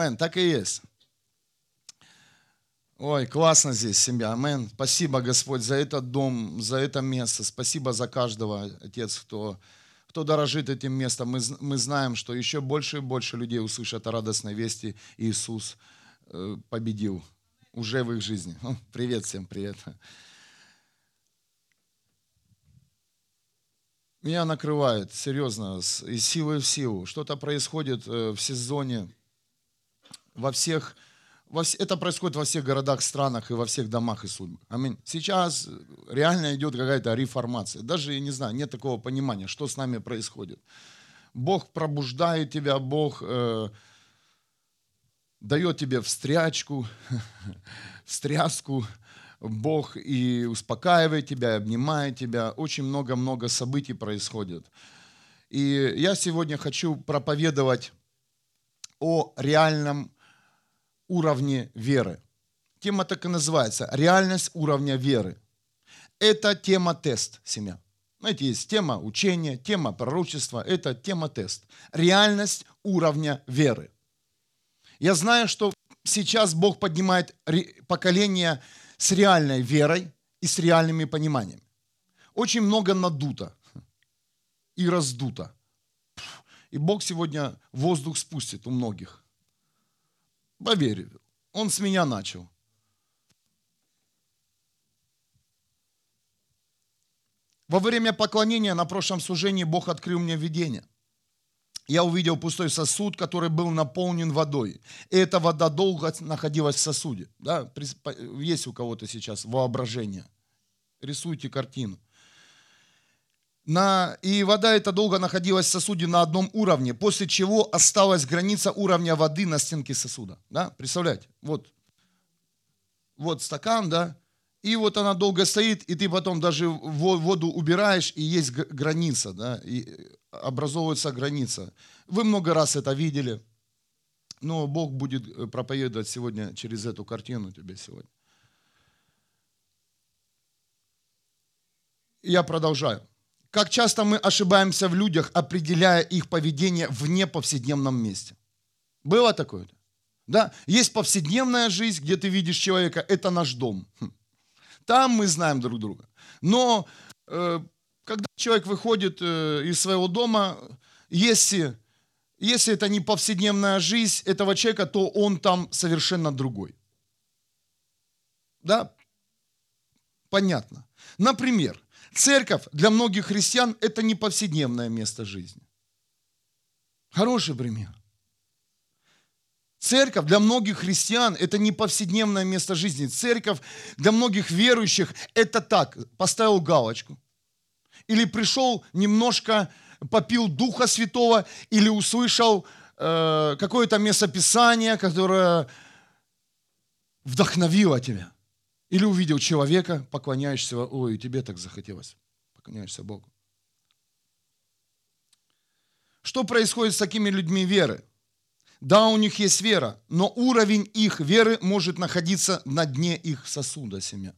Амен, так и есть. Ой, классно здесь семья. Амен. Спасибо, Господь, за этот дом, за это место. Спасибо за каждого, Отец, кто, кто дорожит этим местом. Мы, мы знаем, что еще больше и больше людей услышат о радостной вести. Иисус э, победил уже в их жизни. Привет всем, привет. Меня накрывает, серьезно, из силы в силу. Что-то происходит э, в сезоне, во всех, во, это происходит во всех городах, странах и во всех домах и судьбах. Аминь. Сейчас реально идет какая-то реформация. Даже, я не знаю, нет такого понимания, что с нами происходит. Бог пробуждает тебя, Бог э, дает тебе встрячку, встряску, Бог и успокаивает тебя, и обнимает тебя. Очень много-много событий происходит. И я сегодня хочу проповедовать о реальном уровне веры. Тема так и называется «Реальность уровня веры». Это тема-тест, семья. Знаете, есть тема учения, тема пророчества, это тема-тест. Реальность уровня веры. Я знаю, что сейчас Бог поднимает поколение с реальной верой и с реальными пониманиями. Очень много надуто и раздуто. И Бог сегодня воздух спустит у многих. Поверь, Он с меня начал. Во время поклонения на прошлом служении Бог открыл мне видение – я увидел пустой сосуд, который был наполнен водой. И эта вода долго находилась в сосуде. Да? Есть у кого-то сейчас воображение. Рисуйте картину. На, и вода эта долго находилась в сосуде на одном уровне, после чего осталась граница уровня воды на стенке сосуда. Да? Представляете? Вот, вот стакан, да, и вот она долго стоит, и ты потом даже воду убираешь, и есть граница, да, и образовывается граница. Вы много раз это видели, но Бог будет э, проповедовать сегодня через эту картину тебе сегодня. Я продолжаю. Как часто мы ошибаемся в людях, определяя их поведение вне повседневном месте? Было такое? Да? Есть повседневная жизнь, где ты видишь человека, это наш дом. Хм. Там мы знаем друг друга. Но э, когда человек выходит э, из своего дома, если, если это не повседневная жизнь этого человека, то он там совершенно другой. Да? Понятно. Например, церковь для многих христиан – это не повседневное место жизни. Хороший пример. Церковь для многих христиан – это не повседневное место жизни. Церковь для многих верующих – это так, поставил галочку – или пришел немножко, попил Духа Святого, или услышал э, какое-то местописание, которое вдохновило тебя. Или увидел человека, поклоняешься, ой, тебе так захотелось, поклоняешься Богу. Что происходит с такими людьми веры? Да, у них есть вера, но уровень их веры может находиться на дне их сосуда семья.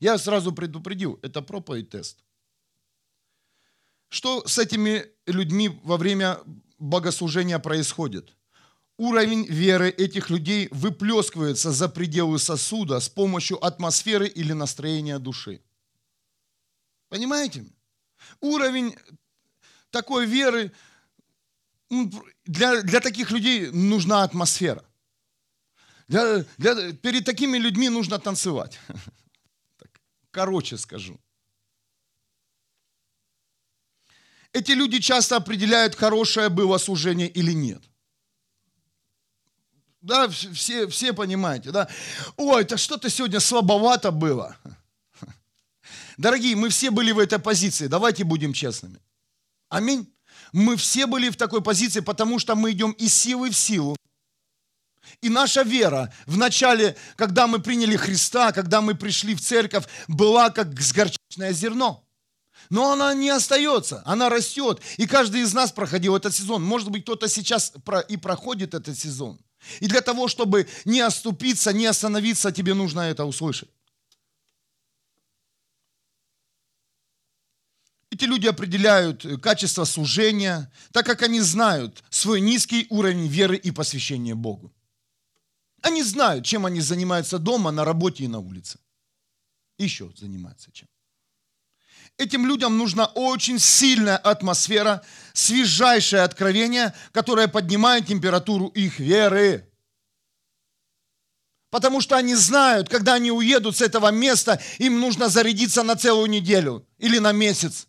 Я сразу предупредил, это проповедь тест. Что с этими людьми во время богослужения происходит? Уровень веры этих людей выплескивается за пределы сосуда с помощью атмосферы или настроения души. Понимаете? Уровень такой веры, для, для таких людей нужна атмосфера. Для, для, перед такими людьми нужно танцевать. Короче скажу. Эти люди часто определяют, хорошее было служение или нет. Да, все, все понимаете, да? Ой, это что-то сегодня слабовато было. Дорогие, мы все были в этой позиции, давайте будем честными. Аминь. Мы все были в такой позиции, потому что мы идем из силы в силу. И наша вера в начале, когда мы приняли Христа, когда мы пришли в церковь, была как сгорчичное зерно. Но она не остается, она растет. И каждый из нас проходил этот сезон. Может быть, кто-то сейчас и проходит этот сезон. И для того, чтобы не оступиться, не остановиться, тебе нужно это услышать. Эти люди определяют качество служения, так как они знают свой низкий уровень веры и посвящения Богу. Они знают, чем они занимаются дома, на работе и на улице. Еще занимаются чем. Этим людям нужна очень сильная атмосфера, свежайшее откровение, которое поднимает температуру их веры. Потому что они знают, когда они уедут с этого места, им нужно зарядиться на целую неделю, или на месяц,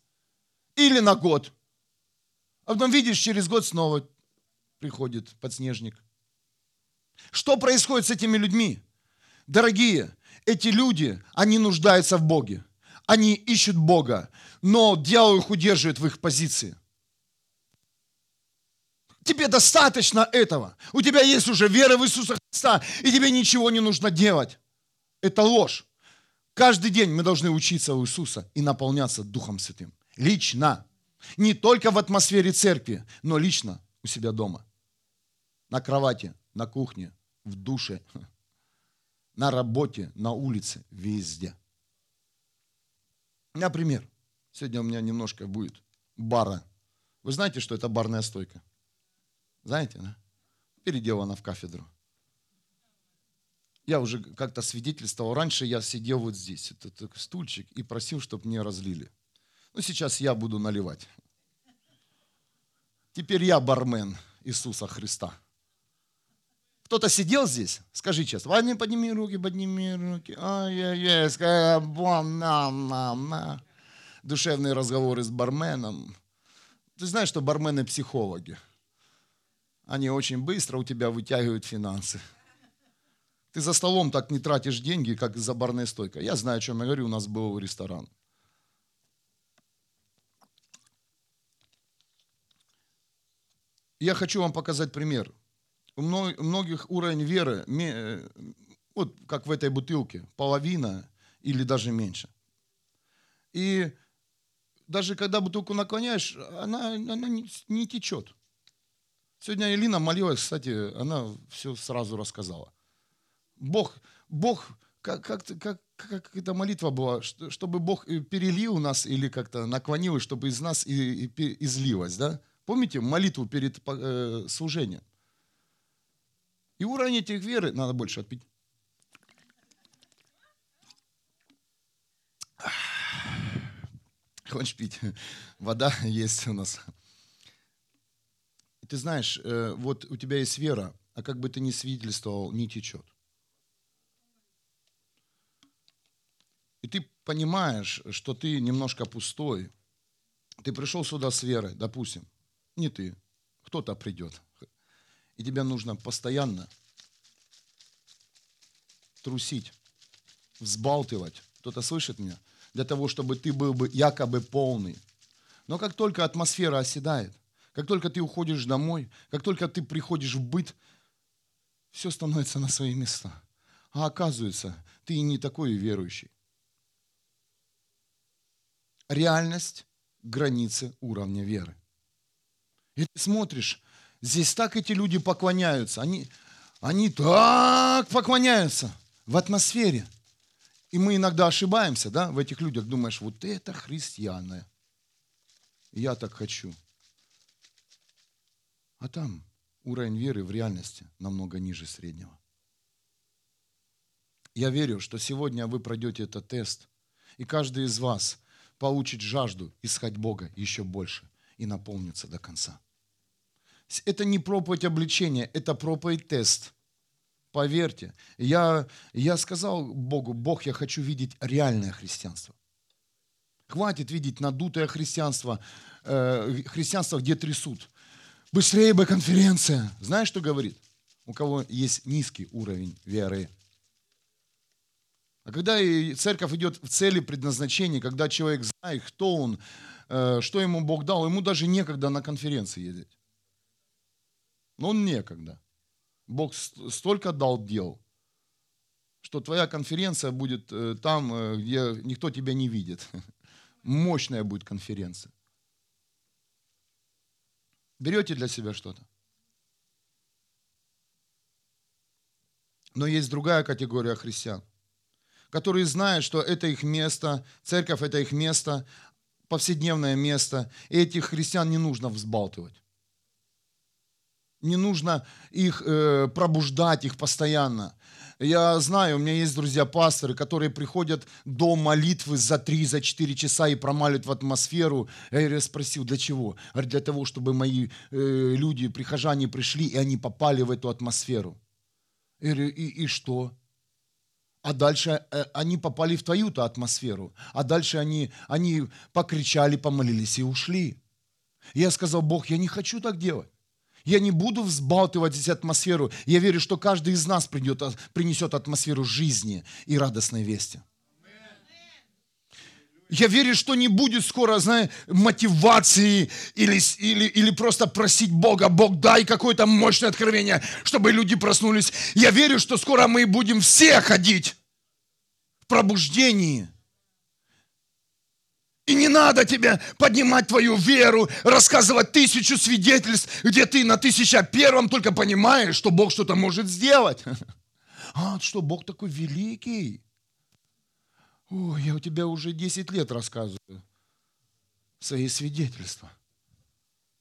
или на год. А потом видишь, через год снова приходит подснежник. Что происходит с этими людьми? Дорогие, эти люди, они нуждаются в Боге. Они ищут Бога, но дьявол их удерживает в их позиции. Тебе достаточно этого. У тебя есть уже вера в Иисуса Христа, и тебе ничего не нужно делать. Это ложь. Каждый день мы должны учиться у Иисуса и наполняться Духом Святым. Лично. Не только в атмосфере церкви, но лично у себя дома. На кровати, на кухне, в душе, на работе, на улице, везде. Например, сегодня у меня немножко будет бара. Вы знаете, что это барная стойка? Знаете, да? Переделана в кафедру. Я уже как-то свидетельствовал. Раньше я сидел вот здесь, этот стульчик, и просил, чтобы мне разлили. Ну, сейчас я буду наливать. Теперь я бармен Иисуса Христа. Кто-то сидел здесь? Скажи честно. Ладно, подними руки, подними руки. Ай-яй-яй, Душевные разговоры с барменом. Ты знаешь, что бармены психологи. Они очень быстро у тебя вытягивают финансы. Ты за столом так не тратишь деньги, как за барной стойкой. Я знаю, о чем я говорю, у нас был ресторан. Я хочу вам показать пример у многих уровень веры, э, вот как в этой бутылке, половина или даже меньше. И даже когда бутылку наклоняешь, она, она не, течет. Сегодня Элина молилась, кстати, она все сразу рассказала. Бог, Бог, как, как, как, как эта молитва была, чтобы Бог перелил нас или как-то наклонил, чтобы из нас и, и, излилось, да? Помните молитву перед э, служением? И уровень этих веры надо больше отпить. Хочешь пить? Вода есть у нас. Ты знаешь, э, вот у тебя есть вера, а как бы ты ни свидетельствовал, не течет. И ты понимаешь, что ты немножко пустой. Ты пришел сюда с верой, допустим. Не ты, кто-то придет. И тебе нужно постоянно трусить, взбалтывать. Кто-то слышит меня? Для того, чтобы ты был бы якобы полный. Но как только атмосфера оседает, как только ты уходишь домой, как только ты приходишь в быт, все становится на свои места. А оказывается, ты и не такой верующий. Реальность – границы уровня веры. И ты смотришь, Здесь так эти люди поклоняются. Они, они так поклоняются в атмосфере. И мы иногда ошибаемся, да, в этих людях. Думаешь, вот это христианы. Я так хочу. А там уровень веры в реальности намного ниже среднего. Я верю, что сегодня вы пройдете этот тест, и каждый из вас получит жажду искать Бога еще больше и наполнится до конца. Это не проповедь обличения, это проповедь тест. Поверьте, я, я сказал Богу, Бог, я хочу видеть реальное христианство. Хватит видеть надутое христианство, э, христианство, где трясут. Быстрее бы конференция. Знаешь, что говорит? У кого есть низкий уровень веры. А когда церковь идет в цели предназначения, когда человек знает, кто он, э, что ему Бог дал, ему даже некогда на конференции ездить. Но он некогда. Бог столько дал дел, что твоя конференция будет э, там, э, где никто тебя не видит. Мощная будет конференция. Берете для себя что-то? Но есть другая категория христиан, которые знают, что это их место, церковь это их место, повседневное место. И этих христиан не нужно взбалтывать. Не нужно их э, пробуждать, их постоянно. Я знаю, у меня есть друзья-пасторы, которые приходят до молитвы за 3, за 4 часа и промалят в атмосферу. Я спросил, для чего? Говорит, для того, чтобы мои э, люди, прихожане пришли, и они попали в эту атмосферу. Я говорю, и, и что? А дальше э, они попали в твою-то атмосферу. А дальше они, они покричали, помолились и ушли. Я сказал, Бог, я не хочу так делать. Я не буду взбалтывать здесь атмосферу. Я верю, что каждый из нас придет, принесет атмосферу жизни и радостной вести. Я верю, что не будет скоро, знаешь, мотивации или, или, или просто просить Бога, Бог, дай какое-то мощное откровение, чтобы люди проснулись. Я верю, что скоро мы будем все ходить в пробуждении. И не надо тебе поднимать твою веру, рассказывать тысячу свидетельств, где ты на тысяча первом только понимаешь, что Бог что-то может сделать. А, что Бог такой великий. О, я у тебя уже 10 лет рассказываю свои свидетельства.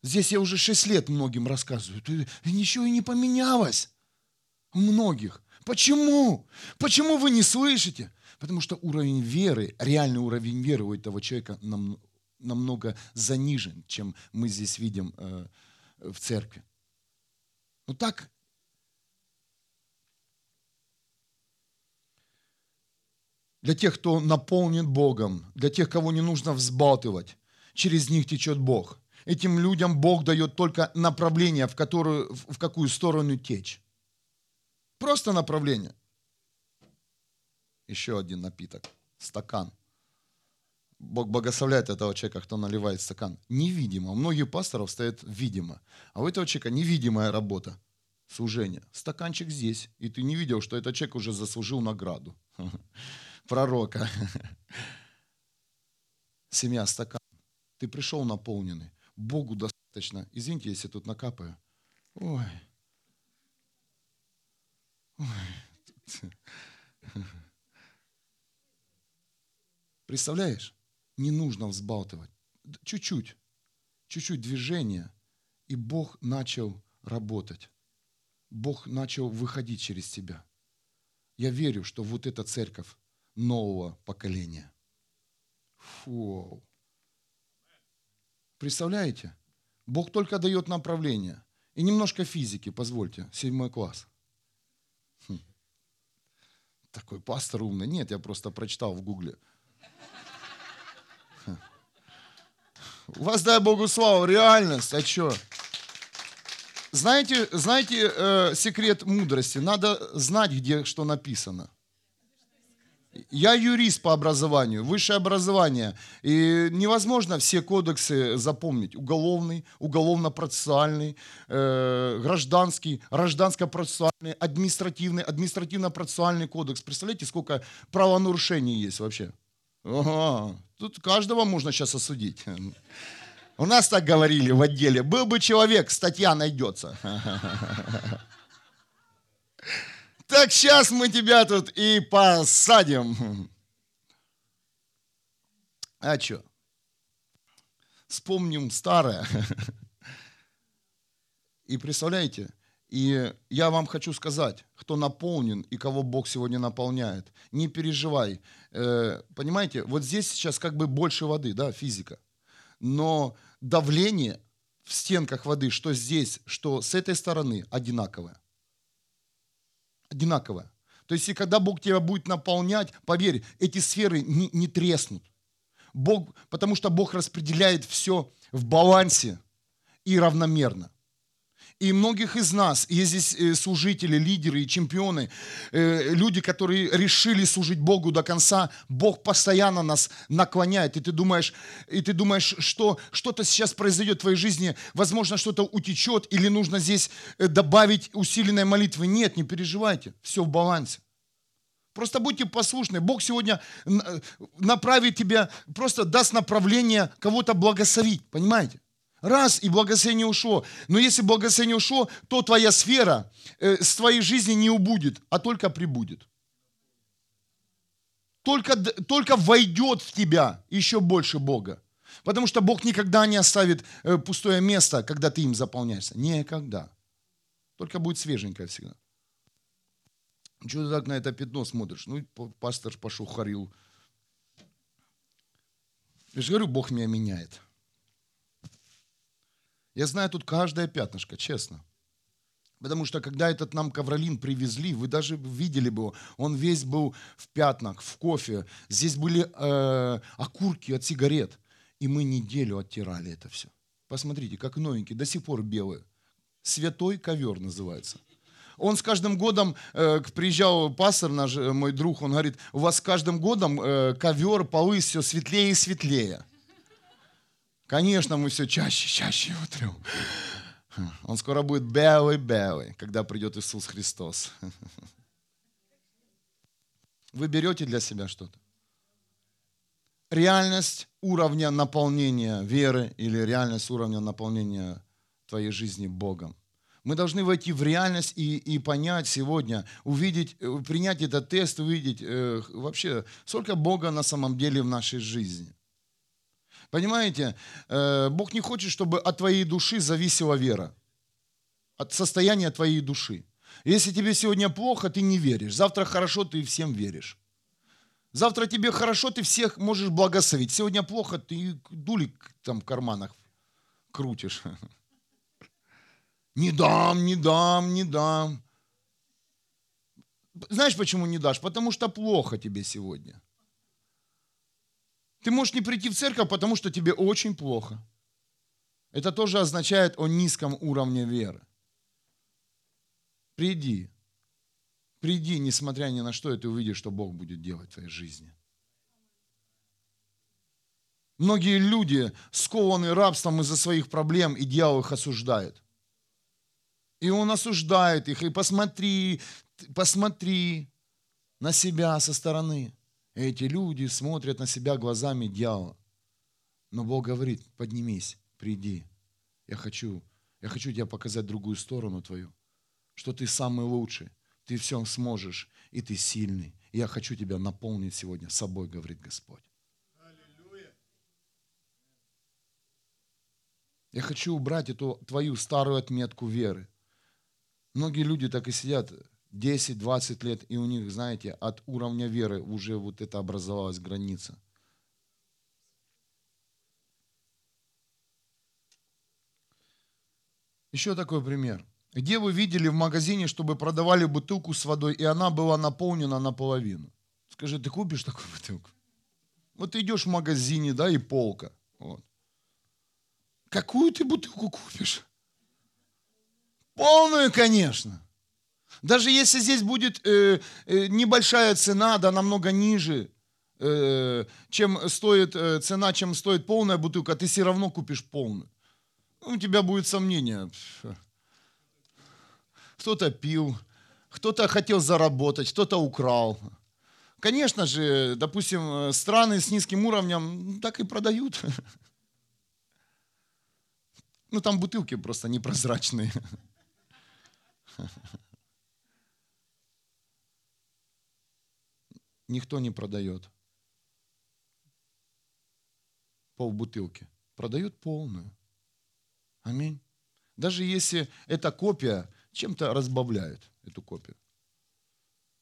Здесь я уже 6 лет многим рассказываю. Ты, ничего и не поменялось у многих. Почему? Почему вы не слышите? Потому что уровень веры, реальный уровень веры у этого человека нам, намного занижен, чем мы здесь видим э, в церкви. Ну так. Для тех, кто наполнен Богом, для тех, кого не нужно взбалтывать, через них течет Бог. Этим людям Бог дает только направление, в, которую, в какую сторону течь. Просто направление еще один напиток, стакан. Бог благословляет этого человека, кто наливает стакан. Невидимо. У многих пасторов стоит видимо. А у этого человека невидимая работа, служение. Стаканчик здесь. И ты не видел, что этот человек уже заслужил награду. Пророка. Семья, стакан. Ты пришел наполненный. Богу достаточно. Извините, если тут накапаю. Ой. Ой. Представляешь? Не нужно взбалтывать. Чуть-чуть. Чуть-чуть движения. И Бог начал работать. Бог начал выходить через тебя. Я верю, что вот эта церковь нового поколения. Фу. Представляете? Бог только дает направление. И немножко физики, позвольте, седьмой класс. Хм. Такой пастор умный. Нет, я просто прочитал в гугле. Воздай Богу славу, реальность, а что? Знаете, знаете э, секрет мудрости? Надо знать, где что написано. Я юрист по образованию, высшее образование. И невозможно все кодексы запомнить. Уголовный, уголовно-процессуальный, э, гражданский, гражданско-процессуальный, административный, административно-процессуальный кодекс. Представляете, сколько правонарушений есть вообще? Ага, тут каждого можно сейчас осудить. У нас так говорили в отделе. Был бы человек, статья найдется. Так сейчас мы тебя тут и посадим. А что? Вспомним старое. И представляете, и я вам хочу сказать, кто наполнен и кого Бог сегодня наполняет, не переживай. Э, понимаете, вот здесь сейчас как бы больше воды, да, физика. Но давление в стенках воды, что здесь, что с этой стороны, одинаковое. Одинаковое. То есть, и когда Бог тебя будет наполнять, поверь, эти сферы не, не треснут. Бог, потому что Бог распределяет все в балансе и равномерно. И многих из нас, есть здесь э, служители, лидеры и чемпионы, э, люди, которые решили служить Богу до конца, Бог постоянно нас наклоняет. И ты думаешь, и ты думаешь что что-то сейчас произойдет в твоей жизни, возможно, что-то утечет, или нужно здесь э, добавить усиленной молитвы. Нет, не переживайте, все в балансе. Просто будьте послушны. Бог сегодня направит тебя, просто даст направление кого-то благословить. Понимаете? Раз, и благословение ушло. Но если благословение ушло, то твоя сфера э, с твоей жизни не убудет, а только прибудет. Только, только войдет в тебя еще больше Бога. Потому что Бог никогда не оставит э, пустое место, когда ты им заполняешься. Никогда. Только будет свеженькое всегда. Что ты так на это пятно смотришь? Ну, пастор пошел, харил. Я же говорю, Бог меня меняет. Я знаю тут каждое пятнышко, честно. Потому что когда этот нам ковролин привезли, вы даже видели бы его, он весь был в пятнах, в кофе. Здесь были э, окурки от сигарет. И мы неделю оттирали это все. Посмотрите, как новенький, до сих пор белый. Святой ковер называется. Он с каждым годом, э, приезжал пастор, наш, э, мой друг, он говорит, у вас с каждым годом э, ковер, полы все светлее и светлее. Конечно, мы все чаще, чаще его трем. Он скоро будет белый-белый, когда придет Иисус Христос. Вы берете для себя что-то? Реальность уровня наполнения веры или реальность уровня наполнения твоей жизни Богом. Мы должны войти в реальность и, и понять сегодня, увидеть, э, принять этот тест, увидеть э, вообще, сколько Бога на самом деле в нашей жизни. Понимаете, э, Бог не хочет, чтобы от твоей души зависела вера, от состояния твоей души. Если тебе сегодня плохо, ты не веришь. Завтра хорошо, ты всем веришь. Завтра тебе хорошо, ты всех можешь благословить. Сегодня плохо, ты дулик там в карманах крутишь. Не дам, не дам, не дам. Знаешь, почему не дашь? Потому что плохо тебе сегодня. Ты можешь не прийти в церковь, потому что тебе очень плохо. Это тоже означает о низком уровне веры. Приди. Приди, несмотря ни на что, и ты увидишь, что Бог будет делать в твоей жизни. Многие люди скованы рабством из-за своих проблем, и дьявол их осуждает. И он осуждает их, и посмотри, посмотри на себя со стороны. Эти люди смотрят на себя глазами дьявола. Но Бог говорит, поднимись, приди. Я хочу, я хочу тебе показать другую сторону твою, что ты самый лучший, ты все сможешь, и ты сильный. И я хочу тебя наполнить сегодня собой, говорит Господь. Я хочу убрать эту твою старую отметку веры. Многие люди так и сидят, 10-20 лет, и у них, знаете, от уровня веры уже вот это образовалась граница. Еще такой пример. Где вы видели в магазине, чтобы продавали бутылку с водой, и она была наполнена наполовину? Скажи, ты купишь такую бутылку? Вот ты идешь в магазине, да, и полка. Вот. Какую ты бутылку купишь? Полную, конечно. Даже если здесь будет э, э, небольшая цена, да, намного ниже, э, чем стоит э, цена, чем стоит полная бутылка, ты все равно купишь полную. Ну, у тебя будет сомнение. Кто-то пил, кто-то хотел заработать, кто-то украл. Конечно же, допустим, страны с низким уровнем так и продают. Ну, там бутылки просто непрозрачные. Никто не продает пол бутылки. Продают полную. Аминь. Даже если эта копия, чем-то разбавляют эту копию.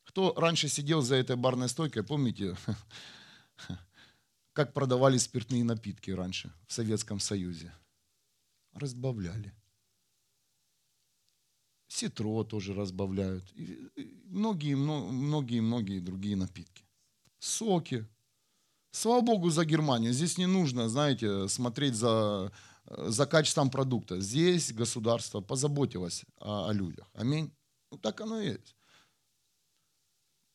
Кто раньше сидел за этой барной стойкой, помните, как продавали спиртные напитки раньше в Советском Союзе? Разбавляли. Ситро тоже разбавляют. И многие, многие, многие другие напитки. Соки. Слава Богу за Германию. Здесь не нужно, знаете, смотреть за, за качеством продукта. Здесь государство позаботилось о, о людях. Аминь. Ну так оно и есть.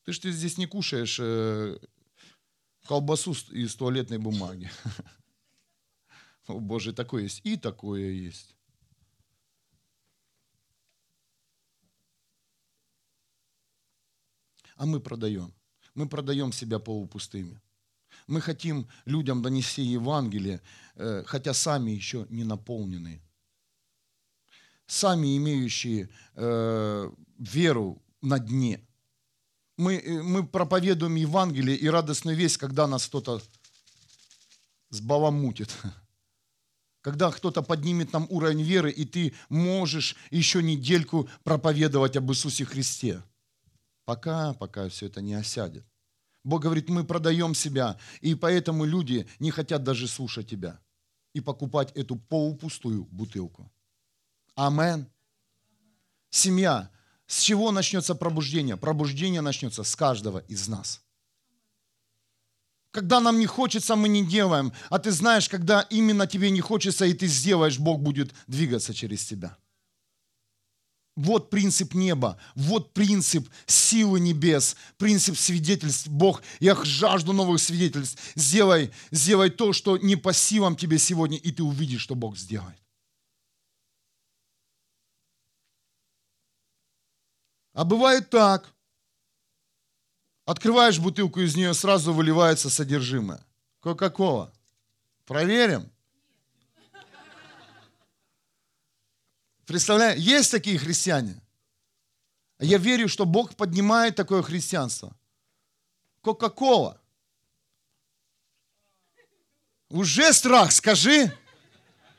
Ты ж ты здесь не кушаешь э, колбасу из туалетной бумаги. О Боже, такое есть. И такое есть. А мы продаем. Мы продаем себя полупустыми. Мы хотим людям донести Евангелие, э, хотя сами еще не наполнены. Сами имеющие э, веру на дне. Мы, э, мы проповедуем Евангелие и радостную весть, когда нас кто-то сбаламутит. Когда кто-то поднимет нам уровень веры, и ты можешь еще недельку проповедовать об Иисусе Христе. Пока, пока все это не осядет. Бог говорит, мы продаем себя, и поэтому люди не хотят даже слушать тебя и покупать эту полупустую бутылку. Амен. Семья. С чего начнется пробуждение? Пробуждение начнется с каждого из нас. Когда нам не хочется, мы не делаем. А ты знаешь, когда именно тебе не хочется, и ты сделаешь, Бог будет двигаться через тебя. Вот принцип неба, вот принцип силы небес, принцип свидетельств. Бог, я жажду новых свидетельств. Сделай, сделай то, что не по силам тебе сегодня, и ты увидишь, что Бог сделает. А бывает так. Открываешь бутылку, из нее сразу выливается содержимое. Кока-кола. Проверим. Представляете, есть такие христиане. Я верю, что Бог поднимает такое христианство. Кока-кола. Уже страх, скажи.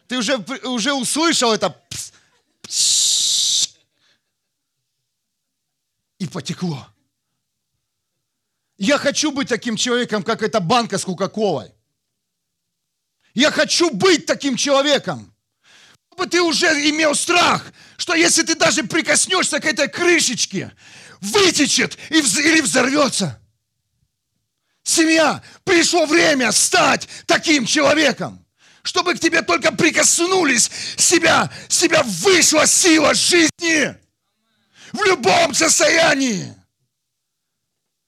Ты уже, уже услышал это. И потекло. Я хочу быть таким человеком, как эта банка с Кока-Колой. Я хочу быть таким человеком. Чтобы ты уже имел страх, что если ты даже прикоснешься к этой крышечке, вытечет или взорвется. Семья, пришло время стать таким человеком чтобы к тебе только прикоснулись, себя, себя вышла сила жизни в любом состоянии.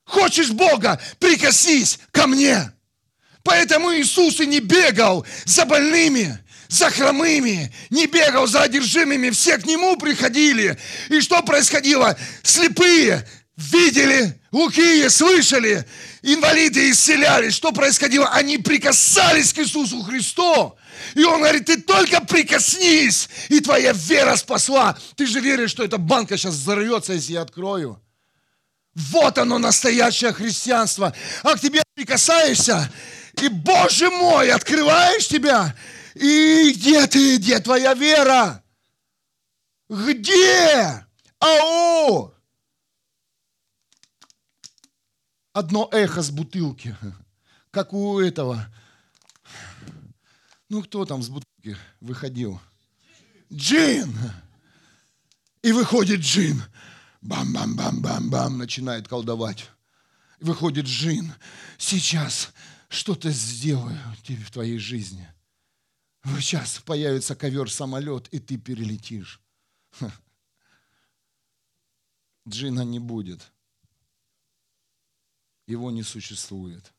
Хочешь Бога, прикоснись ко мне. Поэтому Иисус и не бегал за больными, за хромыми, не бегал за одержимыми, все к Нему приходили. И что происходило? Слепые видели, глухие слышали, инвалиды исцелялись. Что происходило? Они прикасались к Иисусу Христу. И он говорит, ты только прикоснись, и твоя вера спасла. Ты же веришь, что эта банка сейчас взорвется, если я открою. Вот оно, настоящее христианство. А к тебе прикасаешься, и, Боже мой, открываешь тебя, и где ты, где твоя вера? Где? Ау! Одно эхо с бутылки, как у этого. Ну, кто там с бутылки выходил? Джин! И выходит джин бам-бам-бам-бам-бам, начинает колдовать. Выходит Жин, сейчас что-то сделаю тебе в твоей жизни. Сейчас появится ковер-самолет, и ты перелетишь. Джина не будет. Его не существует.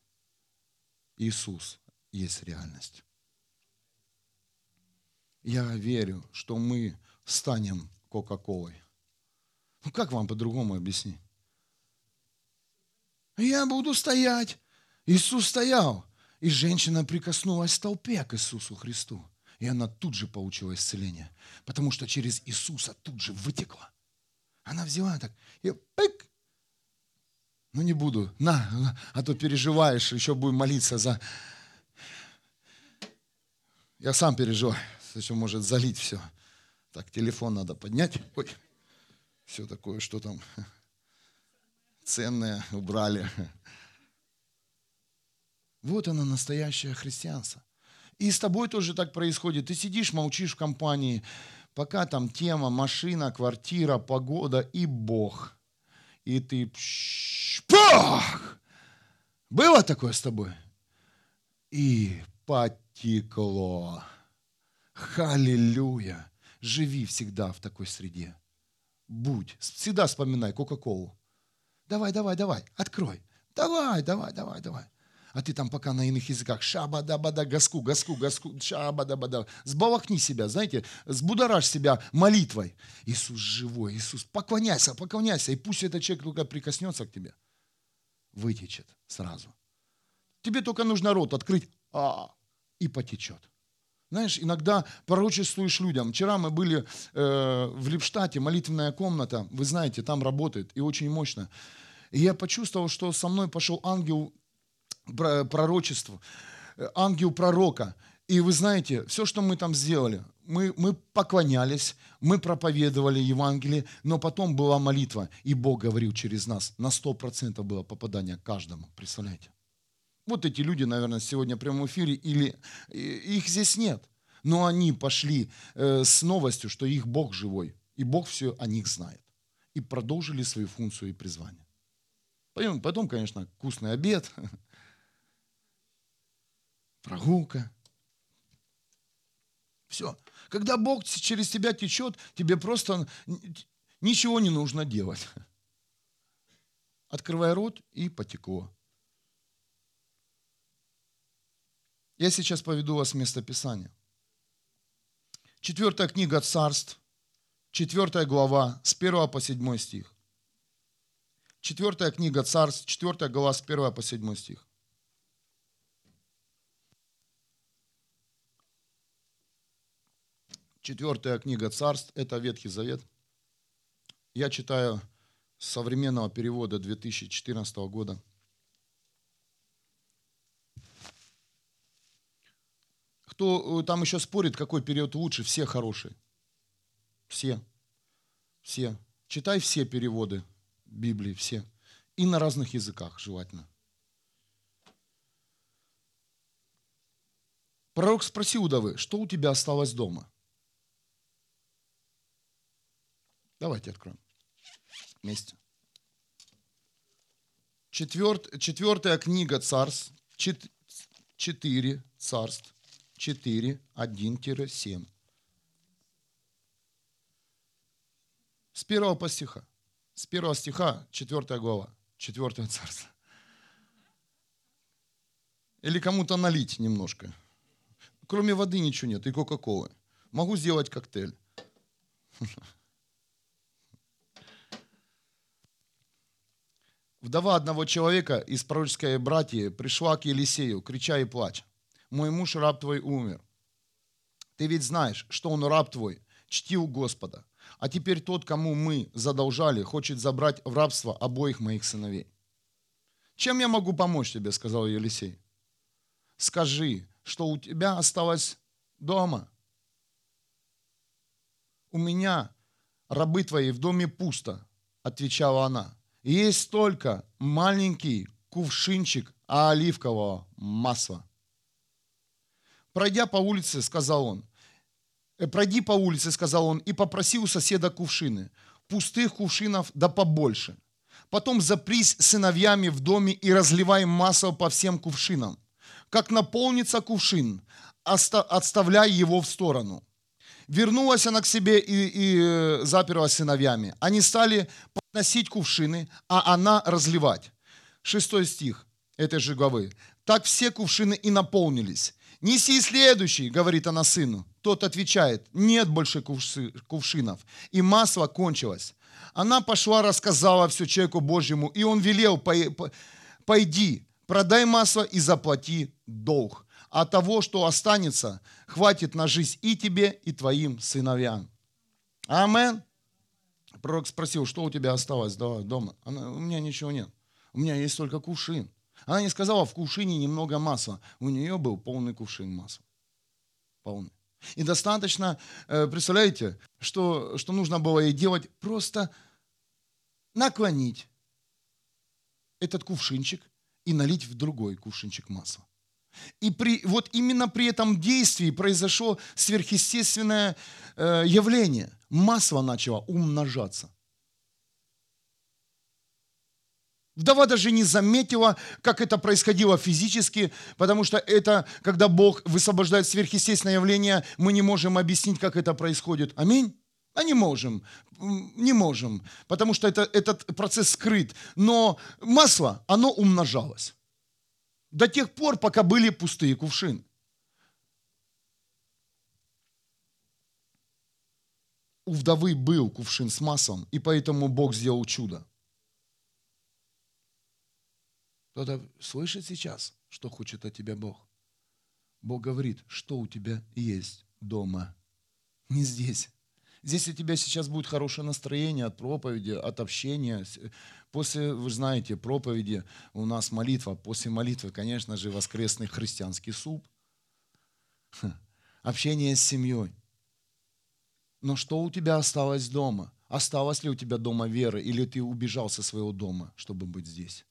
Иисус есть реальность. Я верю, что мы станем Кока-Колой. Ну как вам по-другому объяснить? Я буду стоять. Иисус стоял. И женщина прикоснулась в толпе к Иисусу Христу. И она тут же получила исцеление. Потому что через Иисуса тут же вытекла. Она взяла так и пык. Ну не буду. На, а то переживаешь, еще будем молиться за... Я сам переживаю. Еще может залить все. Так, телефон надо поднять. Ой все такое, что там ценное убрали. Вот оно, настоящее христианство. И с тобой тоже так происходит. Ты сидишь, молчишь в компании, пока там тема, машина, квартира, погода и Бог. И ты... Пах! Было такое с тобой? И потекло. Халилюя. Живи всегда в такой среде будь. Всегда вспоминай Кока-Колу. Давай, давай, давай, открой. Давай, давай, давай, давай. А ты там пока на иных языках шаба-да-бада, гаску, гаску, гаску, шаба-да-бада. Сбалахни себя, знаете, сбудоражь себя молитвой. Иисус живой, Иисус, поклоняйся, поклоняйся. И пусть этот человек только прикоснется к тебе, вытечет сразу. Тебе только нужно рот открыть, а, и потечет. Знаешь, иногда пророчествуешь людям. Вчера мы были э, в Липштате, молитвенная комната, вы знаете, там работает, и очень мощно. И я почувствовал, что со мной пошел ангел пророчества. э, ангел пророка. И вы знаете, все, что мы там сделали, мы, мы поклонялись, мы проповедовали Евангелие, но потом была молитва, и Бог говорил через нас. На 100% было попадание каждому, представляете? Вот эти люди, наверное, сегодня в прямом эфире, или их здесь нет. Но они пошли э, с новостью, что их Бог живой, и Бог все о них знает. И продолжили свою функцию и призвание. Потом, потом конечно, вкусный обед, прогулка. Все. Когда Бог через тебя течет, тебе просто ничего не нужно делать. Открывай рот и потекло. Я сейчас поведу вас в место Писания. Четвертая книга Царств, четвертая глава, с 1 по 7 стих. Четвертая книга Царств, четвертая глава, с 1 по 7 стих. Четвертая книга Царств – это Ветхий Завет. Я читаю современного перевода 2014 года. Кто э, там еще спорит, какой период лучше, все хорошие. Все. Все. Читай все переводы Библии, все. И на разных языках желательно. Пророк спросил Удовы, что у тебя осталось дома? Давайте откроем вместе. Четверт, четвертая книга царств, четыре царств, 4, 1-7. С первого по стиха. С первого стиха, 4 глава, 4 царство. Или кому-то налить немножко. Кроме воды ничего нет и кока-колы. Могу сделать коктейль. Вдова одного человека из пророческой братьи пришла к Елисею, крича и плача мой муж, раб твой, умер. Ты ведь знаешь, что он раб твой, чтил Господа. А теперь тот, кому мы задолжали, хочет забрать в рабство обоих моих сыновей. Чем я могу помочь тебе, сказал Елисей. Скажи, что у тебя осталось дома. У меня рабы твои в доме пусто, отвечала она. Есть только маленький кувшинчик оливкового масла. Пройдя по улице, сказал он, «Э, пройди по улице, сказал он, и попроси у соседа кувшины, пустых кувшинов да побольше. Потом запрись сыновьями в доме и разливай масло по всем кувшинам. Как наполнится кувшин, отставляй его в сторону. Вернулась она к себе и, и э, заперлась сыновьями. Они стали подносить кувшины, а она разливать. Шестой стих этой же главы. Так все кувшины и наполнились. Неси следующий, говорит она сыну. Тот отвечает, нет больше кувшинов. И масло кончилось. Она пошла, рассказала все человеку Божьему, и он велел, пойди, продай масло и заплати долг. А того, что останется, хватит на жизнь и тебе, и твоим сыновьям. Амен. Пророк спросил, что у тебя осталось дома? Она, у меня ничего нет. У меня есть только кувшин. Она не сказала, в кувшине немного масла. У нее был полный кувшин масла. Полный. И достаточно, э, представляете, что, что нужно было ей делать? Просто наклонить этот кувшинчик и налить в другой кувшинчик масла. И при, вот именно при этом действии произошло сверхъестественное э, явление. Масло начало умножаться. Вдова даже не заметила, как это происходило физически, потому что это, когда Бог высвобождает сверхъестественное явление, мы не можем объяснить, как это происходит. Аминь. А не можем, не можем, потому что это, этот процесс скрыт. Но масло, оно умножалось. До тех пор, пока были пустые кувшины. У вдовы был кувшин с маслом, и поэтому Бог сделал чудо. Кто-то слышит сейчас, что хочет от тебя Бог? Бог говорит, что у тебя есть дома. Не здесь. Здесь у тебя сейчас будет хорошее настроение от проповеди, от общения. После, вы знаете, проповеди у нас молитва. После молитвы, конечно же, воскресный христианский суп. Общение с семьей. Но что у тебя осталось дома? Осталось ли у тебя дома вера? Или ты убежал со своего дома, чтобы быть здесь?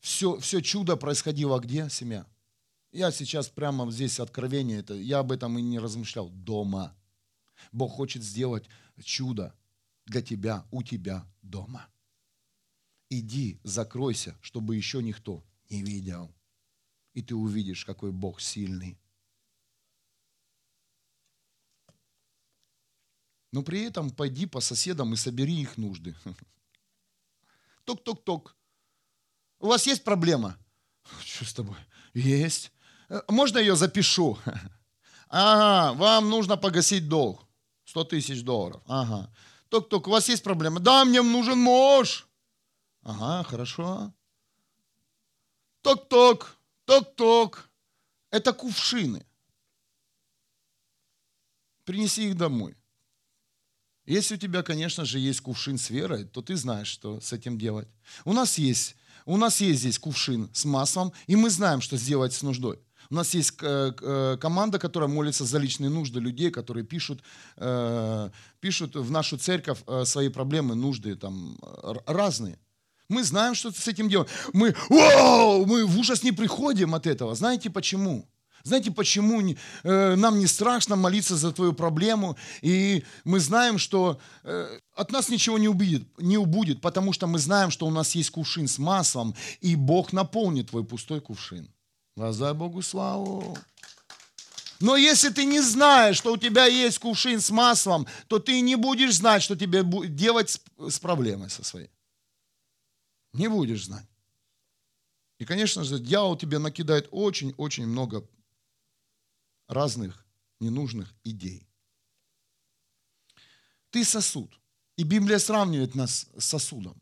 Все, все чудо происходило где, семья? Я сейчас прямо здесь откровение, это, я об этом и не размышлял. Дома. Бог хочет сделать чудо для тебя, у тебя дома. Иди, закройся, чтобы еще никто не видел. И ты увидишь, какой Бог сильный. Но при этом пойди по соседам и собери их нужды. Ток-ток-ток. У вас есть проблема? Что с тобой? Есть. Э, можно ее запишу? Ага, вам нужно погасить долг. 100 тысяч долларов. Ага. Ток-ток, у вас есть проблема? Да, мне нужен муж. Ага, хорошо. Ток-ток, ток-ток. Это кувшины. Принеси их домой. Если у тебя, конечно же, есть кувшин с верой, то ты знаешь, что с этим делать. У нас есть, у нас есть здесь кувшин с маслом, и мы знаем, что сделать с нуждой. У нас есть э, э, команда, которая молится за личные нужды людей, которые пишут, э, пишут в нашу церковь свои проблемы, нужды там разные. Мы знаем, что с этим делать. Мы, вау, мы в ужас не приходим от этого. Знаете почему? Знаете, почему нам не страшно молиться за твою проблему? И мы знаем, что от нас ничего не убудет, не убудет, потому что мы знаем, что у нас есть кувшин с маслом, и Бог наполнит твой пустой кувшин. Воздай Богу славу. Но если ты не знаешь, что у тебя есть кувшин с маслом, то ты не будешь знать, что тебе делать с, проблемой со своей. Не будешь знать. И, конечно же, дьявол тебе накидает очень-очень много разных ненужных идей. Ты сосуд. И Библия сравнивает нас с сосудом.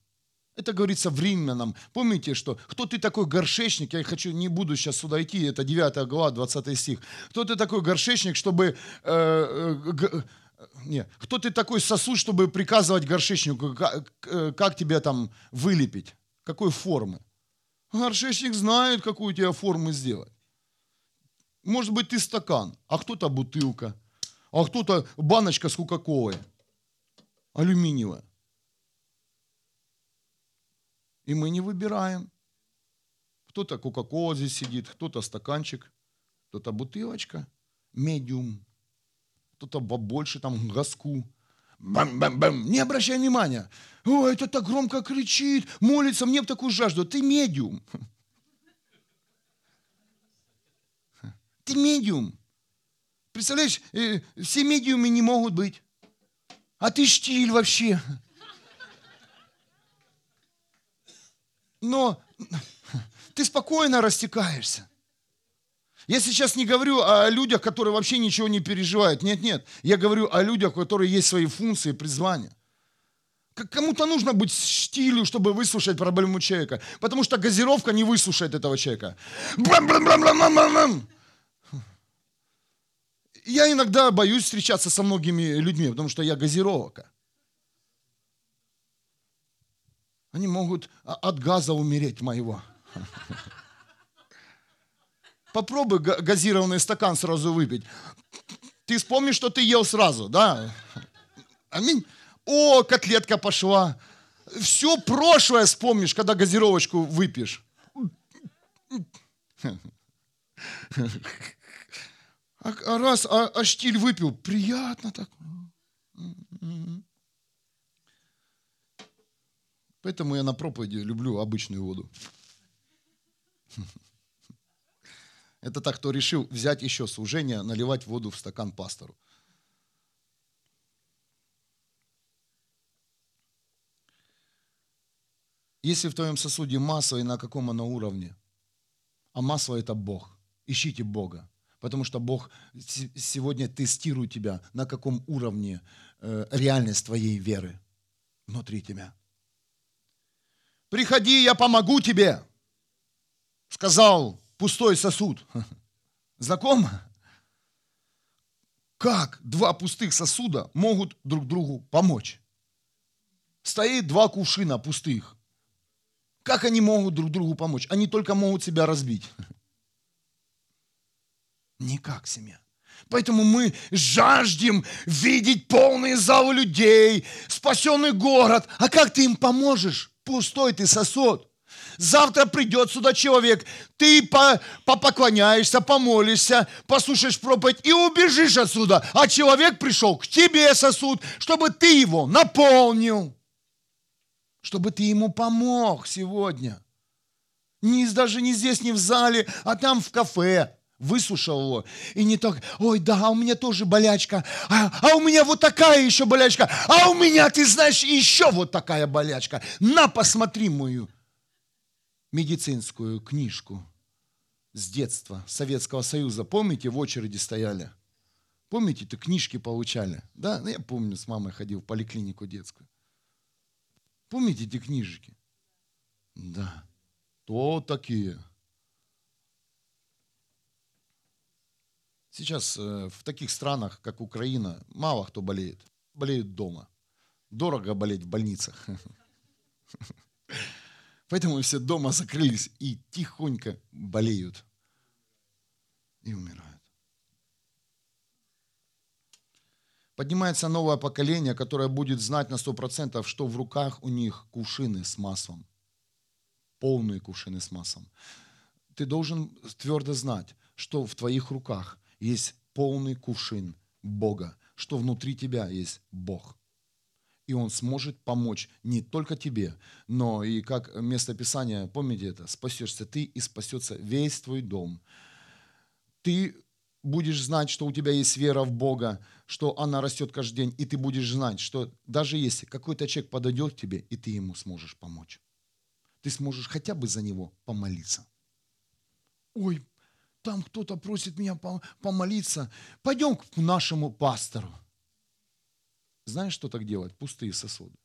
Это говорится в Римлянам. Помните, что кто ты такой горшечник? Я хочу, не буду сейчас сюда идти, это 9 глава, 20 стих. Кто ты такой горшечник, чтобы... Э, э, г, не, кто ты такой сосуд, чтобы приказывать горшечнику, как, э, как тебя там вылепить? Какой формы? Горшечник знает, какую у тебя форму сделать. Может быть, ты стакан, а кто-то бутылка, а кто-то баночка с кока-колой, алюминиевая. И мы не выбираем. Кто-то кока-кола здесь сидит, кто-то стаканчик, кто-то бутылочка, медиум, кто-то побольше там газку. Бам-бам-бам. Не обращай внимания. О, это так громко кричит, молится, мне в такую жажду. Ты медиум. Ты медиум. Представляешь, э, все медиумы не могут быть. А ты штиль вообще. Но ты спокойно растекаешься. Я сейчас не говорю о людях, которые вообще ничего не переживают. Нет, нет. Я говорю о людях, у которых есть свои функции, призвания. Кому-то нужно быть штилю, чтобы выслушать проблему человека. Потому что газировка не выслушает этого человека. Я иногда боюсь встречаться со многими людьми, потому что я газировка. Они могут от газа умереть моего. Попробуй газированный стакан сразу выпить. Ты вспомнишь, что ты ел сразу, да? Аминь. О, котлетка пошла. Все прошлое вспомнишь, когда газировочку выпьешь. А раз, а, а штиль выпил, приятно так. Поэтому я на проповеди люблю обычную воду. Это так, кто решил взять еще служение, наливать воду в стакан пастору. Если в твоем сосуде масло и на каком оно уровне, а масло это Бог, ищите Бога, потому что Бог сегодня тестирует тебя, на каком уровне э, реальность твоей веры внутри тебя приходи, я помогу тебе, сказал пустой сосуд. Знакомо? Как два пустых сосуда могут друг другу помочь? Стоит два кувшина пустых. Как они могут друг другу помочь? Они только могут себя разбить. Никак, семья. Поэтому мы жаждем видеть полные залы людей, спасенный город. А как ты им поможешь? Пустой ты сосуд. Завтра придет сюда человек, ты по, попоклоняешься, помолишься, послушаешь проповедь и убежишь отсюда. А человек пришел к тебе сосуд, чтобы ты его наполнил, чтобы ты ему помог сегодня. Не, даже не здесь, не в зале, а там в кафе высушил его. И не так, ой, да, а у меня тоже болячка, а, а у меня вот такая еще болячка, а у меня, ты знаешь, еще вот такая болячка. На, посмотри мою медицинскую книжку с детства Советского Союза. Помните, в очереди стояли? Помните, ты книжки получали? Да, ну, я помню, с мамой ходил в поликлинику детскую. Помните эти книжки? Да. То такие. Сейчас э, в таких странах, как Украина, мало кто болеет. Болеют дома. Дорого болеть в больницах. Поэтому все дома закрылись и тихонько болеют. И умирают. Поднимается новое поколение, которое будет знать на 100%, что в руках у них кувшины с маслом. Полные кувшины с маслом. Ты должен твердо знать, что в твоих руках есть полный кувшин Бога, что внутри тебя есть Бог. И Он сможет помочь не только тебе, но и как место Писания, помните это, спасешься ты и спасется весь твой дом. Ты будешь знать, что у тебя есть вера в Бога, что она растет каждый день, и ты будешь знать, что даже если какой-то человек подойдет к тебе, и ты ему сможешь помочь, ты сможешь хотя бы за него помолиться. Ой, там кто-то просит меня помолиться, пойдем к нашему пастору. Знаешь, что так делать? Пустые сосуды.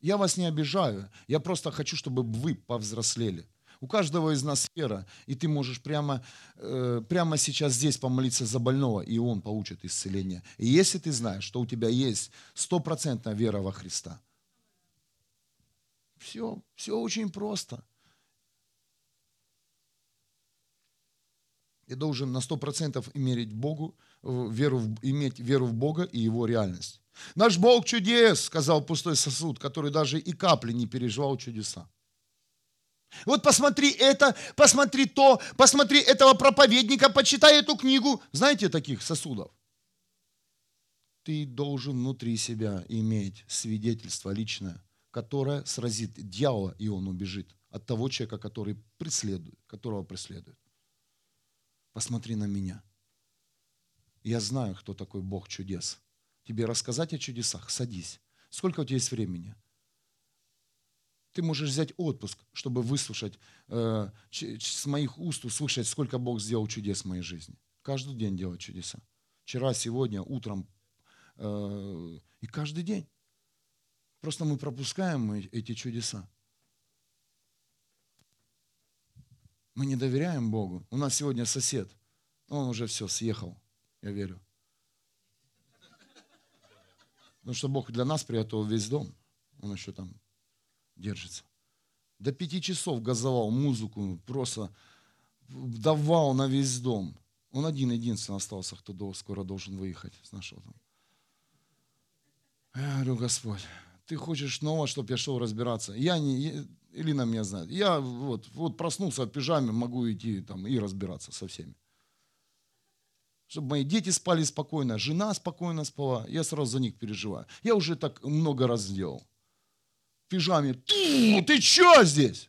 Я вас не обижаю, я просто хочу, чтобы вы повзрослели. У каждого из нас вера, и ты можешь прямо, э, прямо сейчас здесь помолиться за больного, и он получит исцеление. И если ты знаешь, что у тебя есть стопроцентная вера во Христа, все, все очень просто. Я должен на 100% иметь, Богу, веру, иметь веру в Бога и Его реальность. Наш Бог чудес, сказал пустой сосуд, который даже и капли не переживал чудеса. Вот посмотри это, посмотри то, посмотри этого проповедника, почитай эту книгу. Знаете таких сосудов? Ты должен внутри себя иметь свидетельство личное, которое сразит дьявола, и он убежит от того человека, который преследует, которого преследует. Посмотри на меня. Я знаю, кто такой Бог чудес. Тебе рассказать о чудесах? Садись. Сколько у тебя есть времени? Ты можешь взять отпуск, чтобы выслушать, э, с моих уст услышать, сколько Бог сделал чудес в моей жизни. Каждый день делать чудеса. Вчера, сегодня, утром э, и каждый день. Просто мы пропускаем эти чудеса. Мы не доверяем Богу. У нас сегодня сосед, он уже все съехал, я верю. Потому что Бог для нас приготовил весь дом. Он еще там держится. До пяти часов газовал музыку, просто давал на весь дом. Он один единственный остался, кто скоро должен выехать с нашего дома. Я говорю, Господь, ты хочешь снова, чтобы я шел разбираться? Я не, Илина меня знает. Я вот, вот проснулся в пижаме, могу идти там и разбираться со всеми. Чтобы мои дети спали спокойно, жена спокойно спала, я сразу за них переживаю. Я уже так много раз сделал. В пижаме, ты, ты что здесь?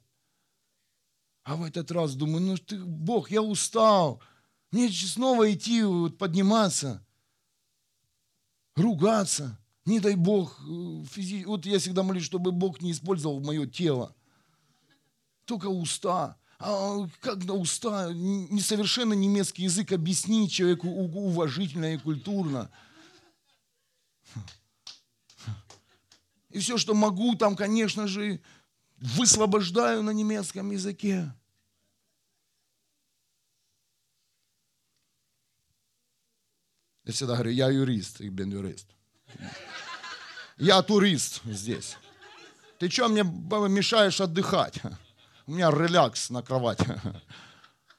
А в этот раз думаю, ну ты, Бог, я устал. Мне снова идти, вот, подниматься, ругаться. Не дай Бог, э, физи... вот я всегда молюсь, чтобы Бог не использовал мое тело только уста. А как на уста, несовершенно немецкий язык объяснить человеку уважительно и культурно. И все, что могу, там, конечно же, высвобождаю на немецком языке. Я всегда говорю, я юрист, и бен юрист. Я турист здесь. Ты что мне мешаешь отдыхать? У меня релакс на кровати.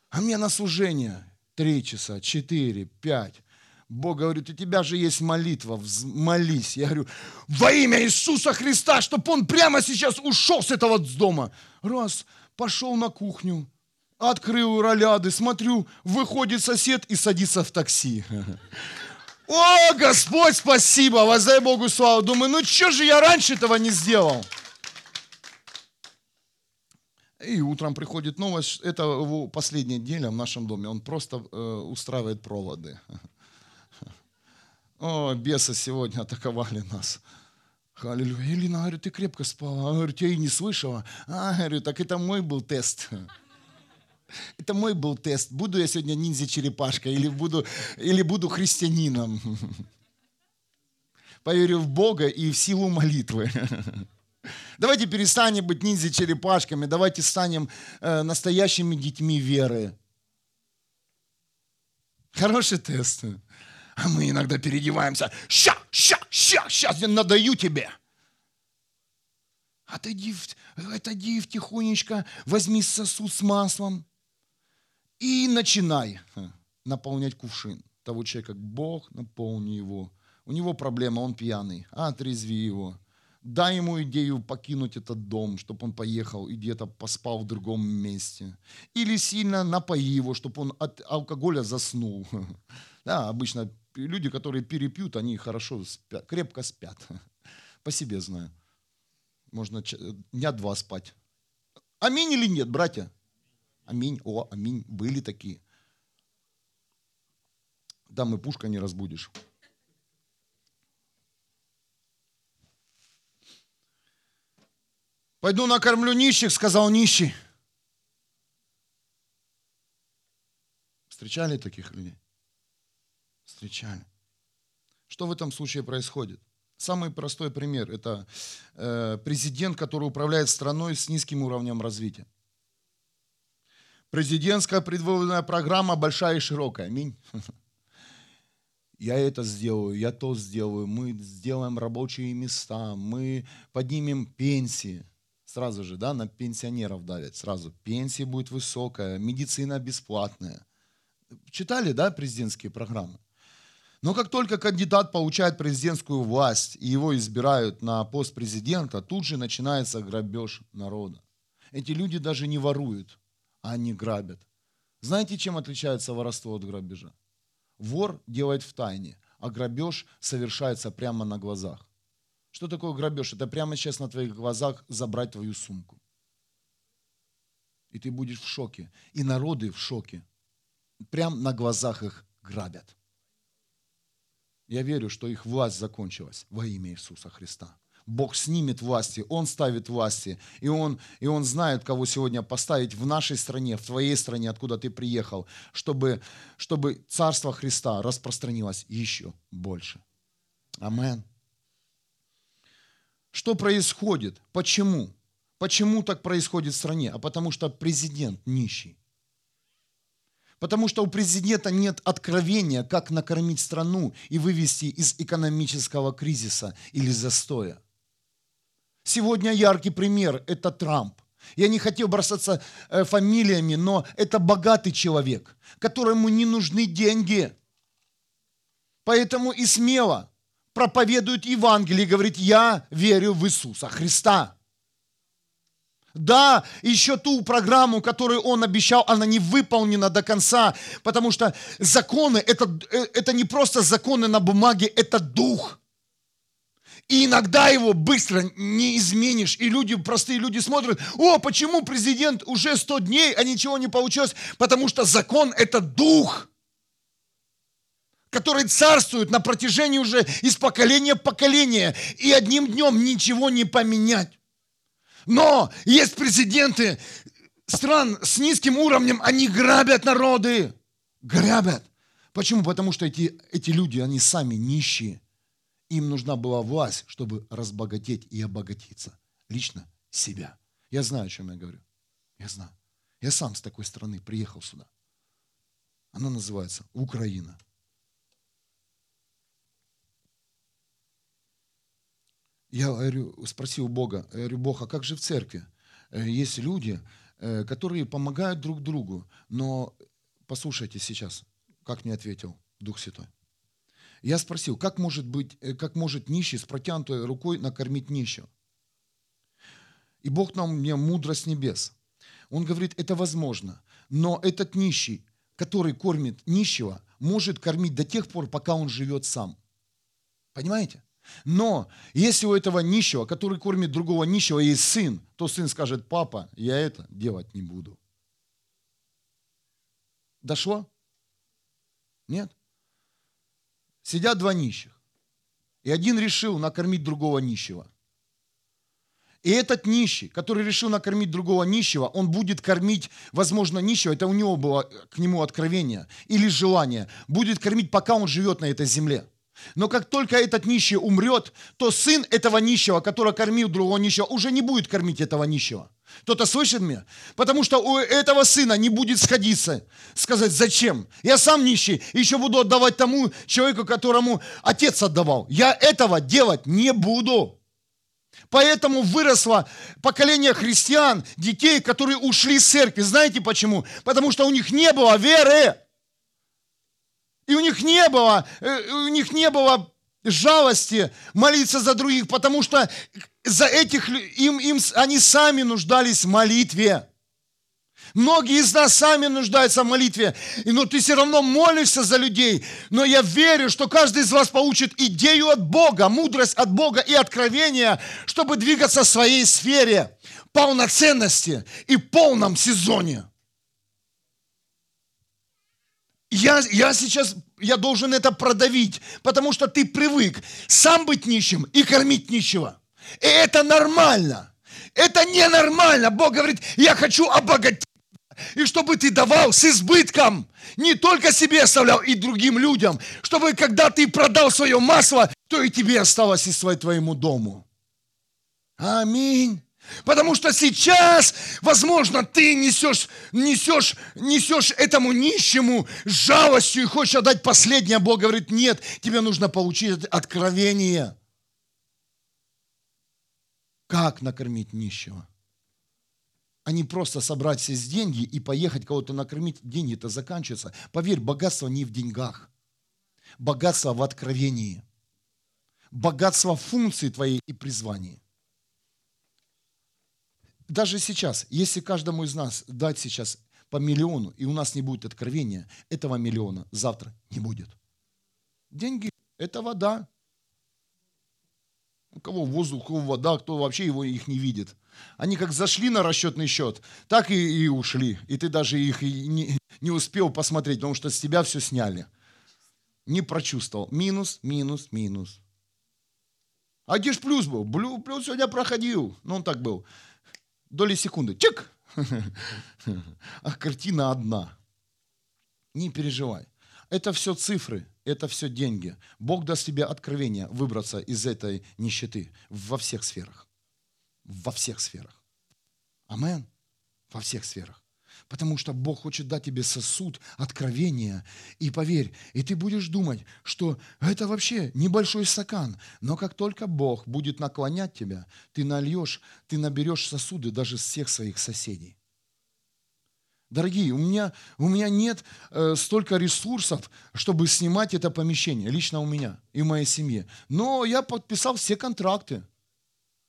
А мне на служение три часа, четыре, пять. Бог говорит, у тебя же есть молитва, молись. Я говорю, во имя Иисуса Христа, чтобы он прямо сейчас ушел с этого дома. Раз, пошел на кухню, открыл роляды, смотрю, выходит сосед и садится в такси. О, Господь, спасибо, воздай Богу славу. Думаю, ну что же я раньше этого не сделал? И утром приходит новость, это его последняя неделя в нашем доме, он просто э, устраивает проводы. О, бесы сегодня атаковали нас. Аллилуйя. Элина, говорю, ты крепко спала. Я говорю, я и не слышала. А, говорю, так это мой был тест. Это мой был тест. Буду я сегодня ниндзя-черепашкой или буду, или буду христианином. Поверю в Бога и в силу молитвы. Давайте перестанем быть ниндзя-черепашками, давайте станем э, настоящими детьми веры. Хороший тест. А мы иногда переодеваемся. Ща, ща, ща, сейчас я надаю тебе. Отойди, отойди тихонечко, возьми сосуд с маслом и начинай наполнять кувшин того человека. Бог наполни его. У него проблема, он пьяный. Отрезви его. Дай ему идею покинуть этот дом, чтобы он поехал и где-то поспал в другом месте. Или сильно напои его, чтобы он от алкоголя заснул. Да, обычно люди, которые перепьют, они хорошо спят, крепко спят. По себе знаю. Можно дня два спать. Аминь или нет, братья? Аминь. О, аминь. Были такие. Да, мы пушка не разбудишь. Пойду накормлю нищих, сказал нищий. Встречали таких людей? Встречали. Что в этом случае происходит? Самый простой пример – это э, президент, который управляет страной с низким уровнем развития. Президентская предвыборная программа большая и широкая. Аминь. Я это сделаю, я то сделаю, мы сделаем рабочие места, мы поднимем пенсии сразу же, да, на пенсионеров давят, сразу. Пенсия будет высокая, медицина бесплатная. Читали, да, президентские программы? Но как только кандидат получает президентскую власть и его избирают на пост президента, тут же начинается грабеж народа. Эти люди даже не воруют, а они грабят. Знаете, чем отличается воровство от грабежа? Вор делает в тайне, а грабеж совершается прямо на глазах. Что такое грабеж? Это прямо сейчас на твоих глазах забрать твою сумку. И ты будешь в шоке. И народы в шоке. Прямо на глазах их грабят. Я верю, что их власть закончилась во имя Иисуса Христа. Бог снимет власти, Он ставит власти, и Он, и он знает, кого сегодня поставить в нашей стране, в твоей стране, откуда ты приехал, чтобы, чтобы Царство Христа распространилось еще больше. Аминь. Что происходит? Почему? Почему так происходит в стране? А потому что президент нищий. Потому что у президента нет откровения, как накормить страну и вывести из экономического кризиса или застоя. Сегодня яркий пример – это Трамп. Я не хотел бросаться э, фамилиями, но это богатый человек, которому не нужны деньги. Поэтому и смело проповедует Евангелие и говорит, я верю в Иисуса Христа. Да, еще ту программу, которую он обещал, она не выполнена до конца, потому что законы это, э, это не просто законы на бумаге, это дух. И иногда его быстро не изменишь. И люди, простые люди смотрят, о, почему президент уже 100 дней, а ничего не получилось? Потому что закон – это дух который царствует на протяжении уже из поколения в поколение, и одним днем ничего не поменять. Но есть президенты стран с низким уровнем, они грабят народы. Грабят. Почему? Потому что эти, эти люди, они сами нищие. Им нужна была власть, чтобы разбогатеть и обогатиться. Лично себя. Я знаю, о чем я говорю. Я знаю. Я сам с такой страны приехал сюда. Она называется Украина. Я говорю, спросил Бога, я говорю, Бог, а как же в церкви? Э, есть люди, э, которые помогают друг другу, но послушайте сейчас, как мне ответил Дух Святой. Я спросил, как может, быть, э, как может нищий с протянутой рукой накормить нищего? И Бог нам мне мудрость небес. Он говорит, это возможно. Но этот нищий, который кормит нищего, может кормить до тех пор, пока он живет сам. Понимаете? Но если у этого нищего, который кормит другого нищего, есть сын, то сын скажет, папа, я это делать не буду. Дошло? Нет? Сидят два нищих. И один решил накормить другого нищего. И этот нищий, который решил накормить другого нищего, он будет кормить, возможно, нищего, это у него было к нему откровение или желание, будет кормить, пока он живет на этой земле. Но как только этот нищий умрет, то сын этого нищего, который кормил другого нищего, уже не будет кормить этого нищего. Кто-то слышит меня? Потому что у этого сына не будет сходиться. Сказать, зачем? Я сам нищий, еще буду отдавать тому человеку, которому отец отдавал. Я этого делать не буду. Поэтому выросло поколение христиан, детей, которые ушли из церкви. Знаете почему? Потому что у них не было веры. И у них не было, э, у них не было жалости молиться за других, потому что за этих им, им они сами нуждались в молитве. Многие из нас сами нуждаются в молитве, но ты все равно молишься за людей. Но я верю, что каждый из вас получит идею от Бога, мудрость от Бога и откровение, чтобы двигаться в своей сфере полноценности и полном сезоне. Я, я сейчас, я должен это продавить, потому что ты привык сам быть нищим и кормить нищего. И это нормально. Это ненормально. Бог говорит, я хочу обогатить. И чтобы ты давал с избытком, не только себе оставлял, и другим людям, чтобы когда ты продал свое масло, то и тебе осталось и твоему дому. Аминь. Потому что сейчас, возможно, ты несешь, несешь, несешь этому нищему жалостью и хочешь отдать последнее. Бог говорит, нет, тебе нужно получить откровение. Как накормить нищего? А не просто собрать все деньги и поехать кого-то накормить. Деньги-то заканчиваются. Поверь, богатство не в деньгах. Богатство в откровении. Богатство функции твоей и призвания даже сейчас, если каждому из нас дать сейчас по миллиону, и у нас не будет откровения, этого миллиона завтра не будет. Деньги – это вода. У кого воздух, у кого вода, кто вообще его их не видит. Они как зашли на расчетный счет, так и, и ушли. И ты даже их не, не успел посмотреть, потому что с тебя все сняли. Не прочувствовал. Минус, минус, минус. А где ж плюс был? Плюс сегодня проходил. Ну, он так был доли секунды. Чик! А картина одна. Не переживай. Это все цифры, это все деньги. Бог даст тебе откровение выбраться из этой нищеты во всех сферах. Во всех сферах. Амен. Во всех сферах. Потому что Бог хочет дать тебе сосуд откровения. И поверь, и ты будешь думать, что это вообще небольшой стакан. Но как только Бог будет наклонять тебя, ты нальешь, ты наберешь сосуды даже с всех своих соседей. Дорогие, у меня, у меня нет э, столько ресурсов, чтобы снимать это помещение, лично у меня и в моей семье. Но я подписал все контракты.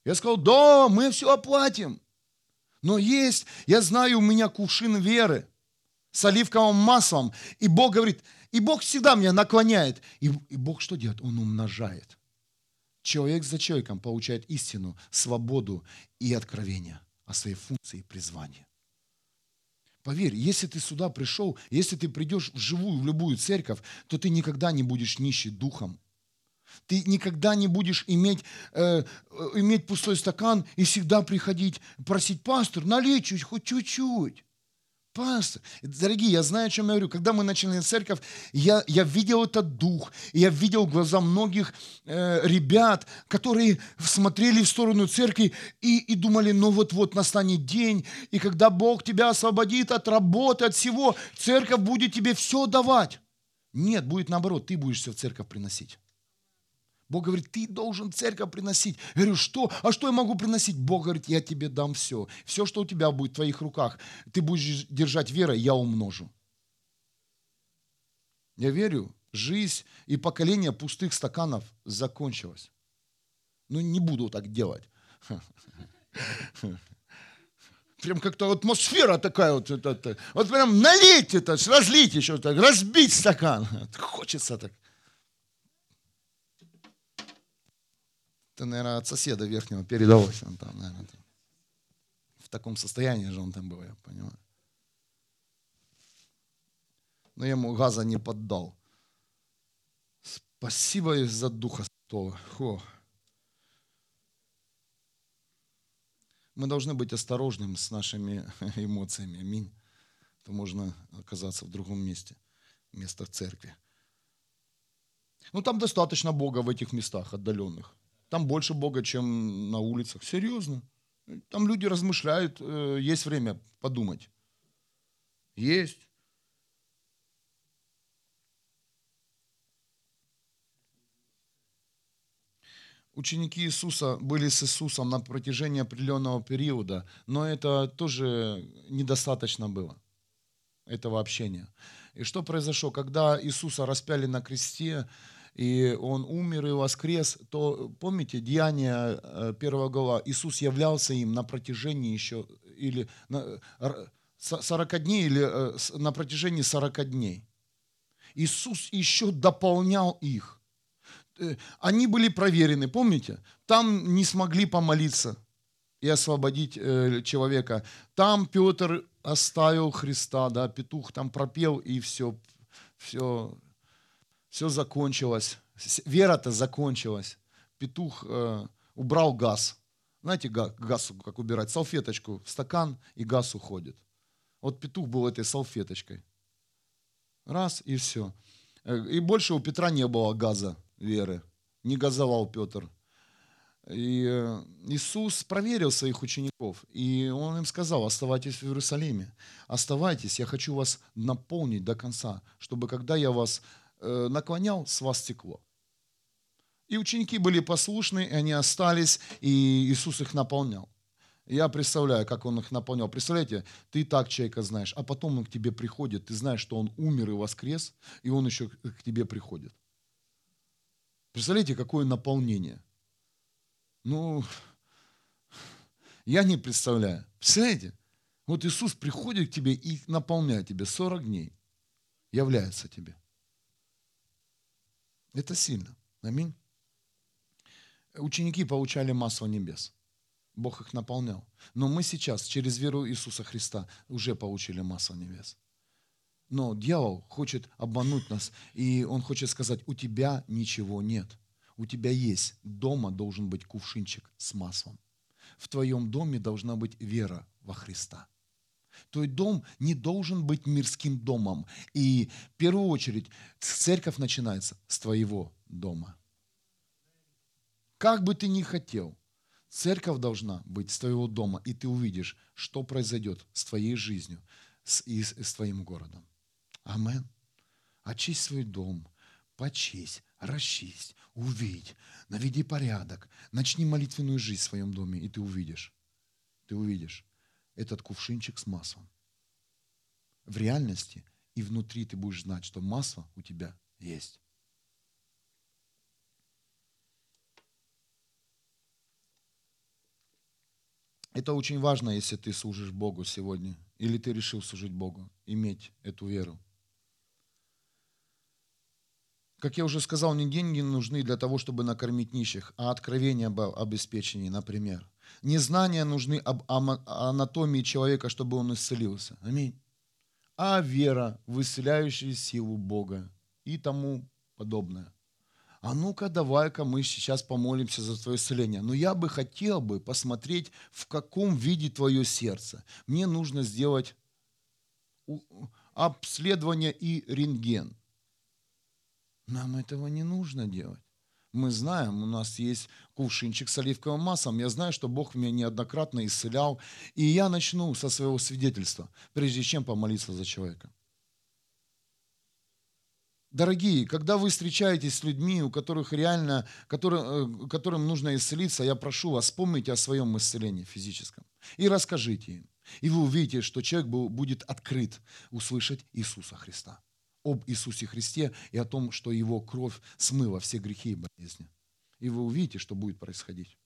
Я сказал, да, мы все оплатим. Но есть, я знаю, у меня кувшин веры с оливковым маслом. И Бог говорит, и Бог всегда меня наклоняет. И, и Бог что делает? Он умножает. Человек за человеком получает истину, свободу и откровение о своей функции и призвании. Поверь, если ты сюда пришел, если ты придешь в живую, в любую церковь, то ты никогда не будешь нищий духом. Ты никогда не будешь иметь, э, иметь пустой стакан и всегда приходить, просить, пастор, налей чуть, хоть чуть-чуть. Пастор, дорогие, я знаю, о чем я говорю. Когда мы начали церковь, я, я видел этот дух, я видел глаза многих э, ребят, которые смотрели в сторону церкви и, и думали, ну вот-вот настанет день, и когда Бог тебя освободит от работы, от всего, церковь будет тебе все давать. Нет, будет наоборот, ты будешь все в церковь приносить. Бог говорит, ты должен церковь приносить. Я говорю, что? А что я могу приносить? Бог говорит, я тебе дам все. Все, что у тебя будет в твоих руках, ты будешь держать верой, я умножу. Я верю, жизнь и поколение пустых стаканов закончилось. Ну, не буду так делать. Прям как-то атмосфера такая вот. Это. Вот прям налить это, разлить еще так, разбить стакан. Хочется так. Это, наверное, от соседа верхнего передалось. Он там, наверное, в таком состоянии же он там был, я понимаю. Но я ему газа не поддал. Спасибо за Духа Святого. Фу. Мы должны быть осторожными с нашими эмоциями. Аминь. То можно оказаться в другом месте, место церкви. Ну, там достаточно Бога в этих местах отдаленных. Там больше Бога, чем на улицах. Серьезно. Там люди размышляют, э, есть время подумать. Есть. Ученики Иисуса были с Иисусом на протяжении определенного периода, но это тоже недостаточно было, этого общения. И что произошло? Когда Иисуса распяли на кресте, и Он умер и воскрес, то помните, Деяние э, первого глава, Иисус являлся им на протяжении еще, или на 40 дней, или э, на протяжении 40 дней. Иисус еще дополнял их – Э, они были проверены, помните? Там не смогли помолиться и освободить э, человека. Там Петр оставил Христа, да, петух там пропел, и все, все, все закончилось. Вера-то закончилась. Петух э, убрал газ. Знаете, газ, как убирать? Салфеточку в стакан, и газ уходит. Вот петух был этой салфеточкой. Раз, и все. Э, и больше у Петра не было газа веры. Не газовал Петр. И э, Иисус проверил своих учеников, и Он им сказал, оставайтесь в Иерусалиме, оставайтесь, я хочу вас наполнить до конца, чтобы когда я вас наклонял, с вас стекло. И ученики были послушны, и они остались, и Иисус их наполнял. Я представляю, как он их наполнял. Представляете, ты так человека знаешь, а потом он к тебе приходит, ты знаешь, что он умер и воскрес, и он еще к тебе приходит. Представляете, какое наполнение? Ну, я не представляю. Представляете? Вот Иисус приходит к тебе и наполняет тебя 40 дней. Является тебе. Это сильно. Аминь. Ученики получали масло небес. Бог их наполнял. Но мы сейчас через веру Иисуса Христа уже получили масло небес. Но дьявол хочет обмануть нас, и он хочет сказать, у тебя ничего нет. У тебя есть, дома должен быть кувшинчик с маслом. В твоем доме должна быть вера во Христа. Твой дом не должен быть мирским домом. И в первую очередь церковь начинается с твоего дома. Как бы ты ни хотел, церковь должна быть с твоего дома, и ты увидишь, что произойдет с твоей жизнью и с твоим городом. Амен. Очисть свой дом, почисть, расчисть, увидь, наведи порядок, начни молитвенную жизнь в своем доме, и ты увидишь, ты увидишь этот кувшинчик с маслом. В реальности и внутри ты будешь знать, что масло у тебя есть. Это очень важно, если ты служишь Богу сегодня, или ты решил служить Богу, иметь эту веру. Как я уже сказал, не деньги нужны для того, чтобы накормить нищих, а откровение об обеспечении, например. Не знания нужны об анатомии человека, чтобы он исцелился. Аминь. А вера в исцеляющую силу Бога и тому подобное. А ну-ка, давай-ка мы сейчас помолимся за твое исцеление. Но я бы хотел бы посмотреть, в каком виде твое сердце. Мне нужно сделать обследование и рентген. Нам этого не нужно делать. Мы знаем, у нас есть кувшинчик с оливковым маслом. Я знаю, что Бог меня неоднократно исцелял. И я начну со своего свидетельства, прежде чем помолиться за человека. Дорогие, когда вы встречаетесь с людьми, у которых реально, которым, которым нужно исцелиться, я прошу вас, вспомните о своем исцелении физическом и расскажите им. И вы увидите, что человек будет открыт услышать Иисуса Христа. Об Иисусе Христе и о том, что Его кровь смыла все грехи и болезни. И вы увидите, что будет происходить.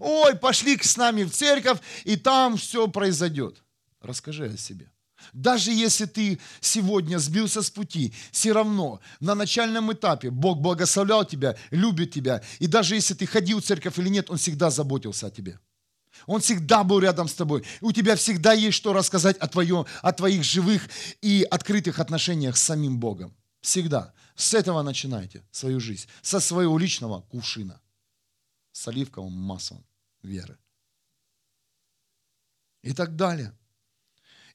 Ой, пошли с нами в церковь, и там все произойдет. Расскажи о себе. Даже если ты сегодня сбился с пути, все равно на начальном этапе Бог благословлял тебя, любит тебя. И даже если ты ходил в церковь или нет, Он всегда заботился о тебе. Он всегда был рядом с тобой. У тебя всегда есть что рассказать о, твоем, о твоих живых и открытых отношениях с самим Богом. Всегда. С этого начинайте свою жизнь. Со своего личного кувшина. С оливковым маслом веры. И так далее.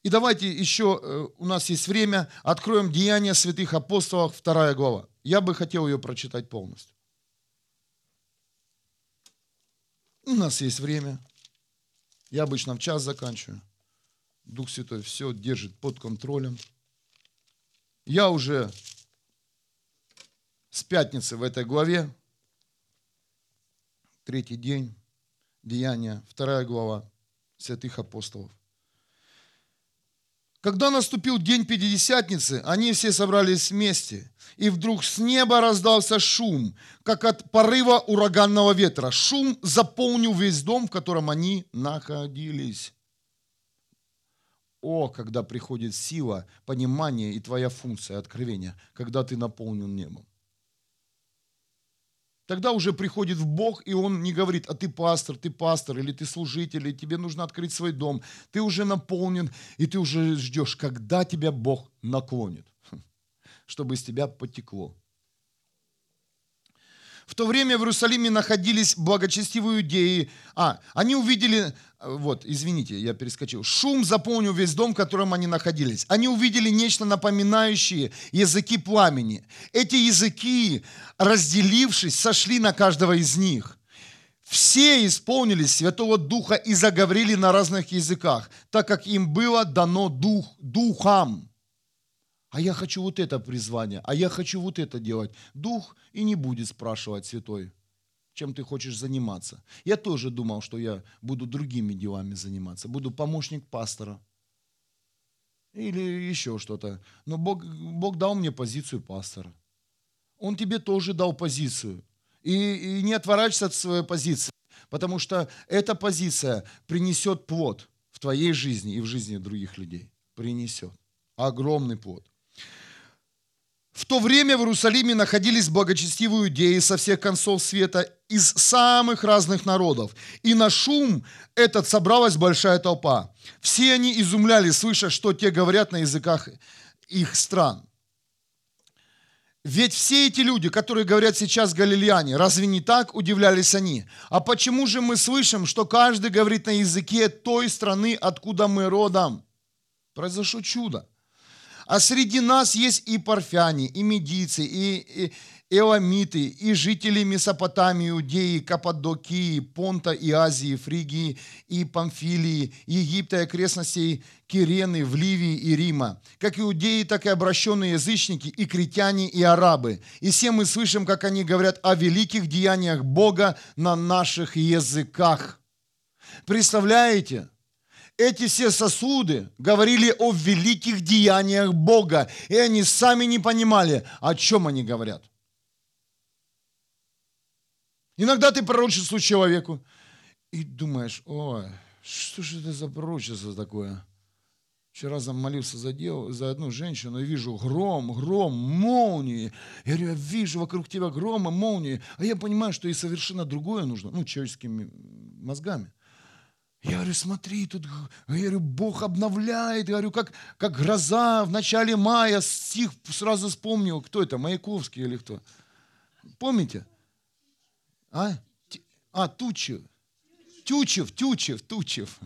И давайте еще, э, у нас есть время, откроем Деяния святых апостолов, вторая глава. Я бы хотел ее прочитать полностью. У нас есть время. Я обычно в час заканчиваю. Дух Святой все держит под контролем. Я уже с пятницы в этой главе, третий день, Деяния, вторая глава святых апостолов. Когда наступил день Пятидесятницы, они все собрались вместе. И вдруг с неба раздался шум, как от порыва ураганного ветра. Шум заполнил весь дом, в котором они находились. О, когда приходит сила, понимание и твоя функция откровения, когда ты наполнен небом. Тогда уже приходит в Бог, и Он не говорит, а ты пастор, ты пастор, или ты служитель, или тебе нужно открыть свой дом. Ты уже наполнен, и ты уже ждешь, когда тебя Бог наклонит, чтобы из тебя потекло. В то время в Иерусалиме находились благочестивые иудеи. А, они увидели, вот, извините, я перескочил. Шум заполнил весь дом, в котором они находились. Они увидели нечто напоминающее языки пламени. Эти языки, разделившись, сошли на каждого из них. Все исполнились Святого Духа и заговорили на разных языках, так как им было дано дух, духам а я хочу вот это призвание, а я хочу вот это делать. Дух и не будет спрашивать святой, чем ты хочешь заниматься. Я тоже думал, что я буду другими делами заниматься, буду помощник пастора или еще что-то. Но Бог, Бог дал мне позицию пастора. Он тебе тоже дал позицию. И, и не отворачивайся от своей позиции, потому что эта позиция принесет плод в твоей жизни и в жизни других людей. Принесет огромный плод. В то время в Иерусалиме находились благочестивые иудеи со всех концов света из самых разных народов. И на шум этот собралась большая толпа. Все они изумлялись, слыша, что те говорят на языках их стран. Ведь все эти люди, которые говорят сейчас галилеяне, разве не так удивлялись они? А почему же мы слышим, что каждый говорит на языке той страны, откуда мы родом? Произошло чудо. А среди нас есть и парфяне, и медийцы, и, и эламиты, и жители Месопотамии, Иудеи, Каппадокии, Понта и Азии, Фригии и Памфилии, Египта и окрестностей Кирены, в Ливии и Рима, как иудеи, так и обращенные язычники, и критяне, и арабы. И все мы слышим, как они говорят о великих деяниях Бога на наших языках. Представляете? Эти все сосуды говорили о великих деяниях Бога, и они сами не понимали, о чем они говорят. Иногда ты пророчествуешь человеку и думаешь, ой, что же это за пророчество такое? Вчера замолился за, дел, за одну женщину, и вижу гром, гром, молнии. Я говорю, я вижу вокруг тебя грома, молнии. А я понимаю, что и совершенно другое нужно, ну, человеческими мозгами. Я говорю, смотри, тут, я говорю, Бог обновляет, я говорю, как, как гроза в начале мая, стих сразу вспомнил, кто это, Маяковский или кто? Помните? А? А, Тучев. Тючев, Тючев, Тучев.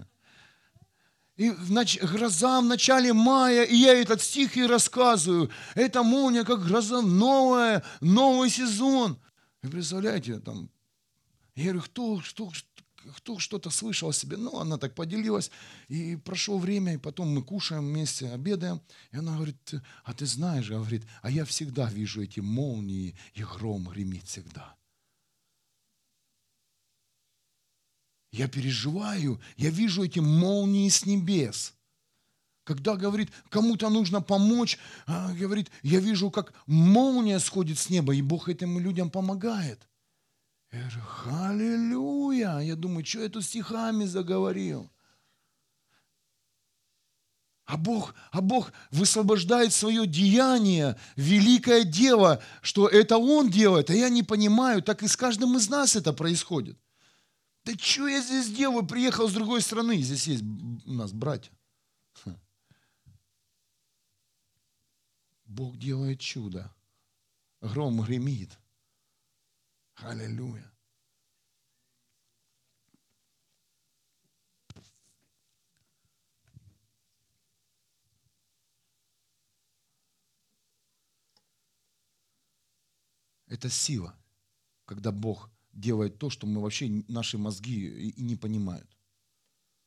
И в нач... гроза в начале мая, и я этот стих и рассказываю. Это молния, как гроза, новая, новый сезон. Вы представляете, там, я говорю, кто, что, кто что-то слышал о себе. Ну, она так поделилась. И прошло время, и потом мы кушаем вместе, обедаем. И она говорит, а ты знаешь, говорит, а я всегда вижу эти молнии, и гром гремит всегда. Я переживаю, я вижу эти молнии с небес. Когда, говорит, кому-то нужно помочь, а, говорит, я вижу, как молния сходит с неба, и Бог этим людям помогает. Я говорю, аллилуйя. Я думаю, что я тут стихами заговорил? А Бог, а Бог высвобождает свое деяние, великое дело, что это Он делает, а я не понимаю, так и с каждым из нас это происходит. Да что я здесь делаю? Приехал с другой страны. Здесь есть у нас братья. Бог делает чудо. Гром гремит. Аллилуйя. Это сила, когда Бог делает то, что мы вообще, наши мозги и, не понимают.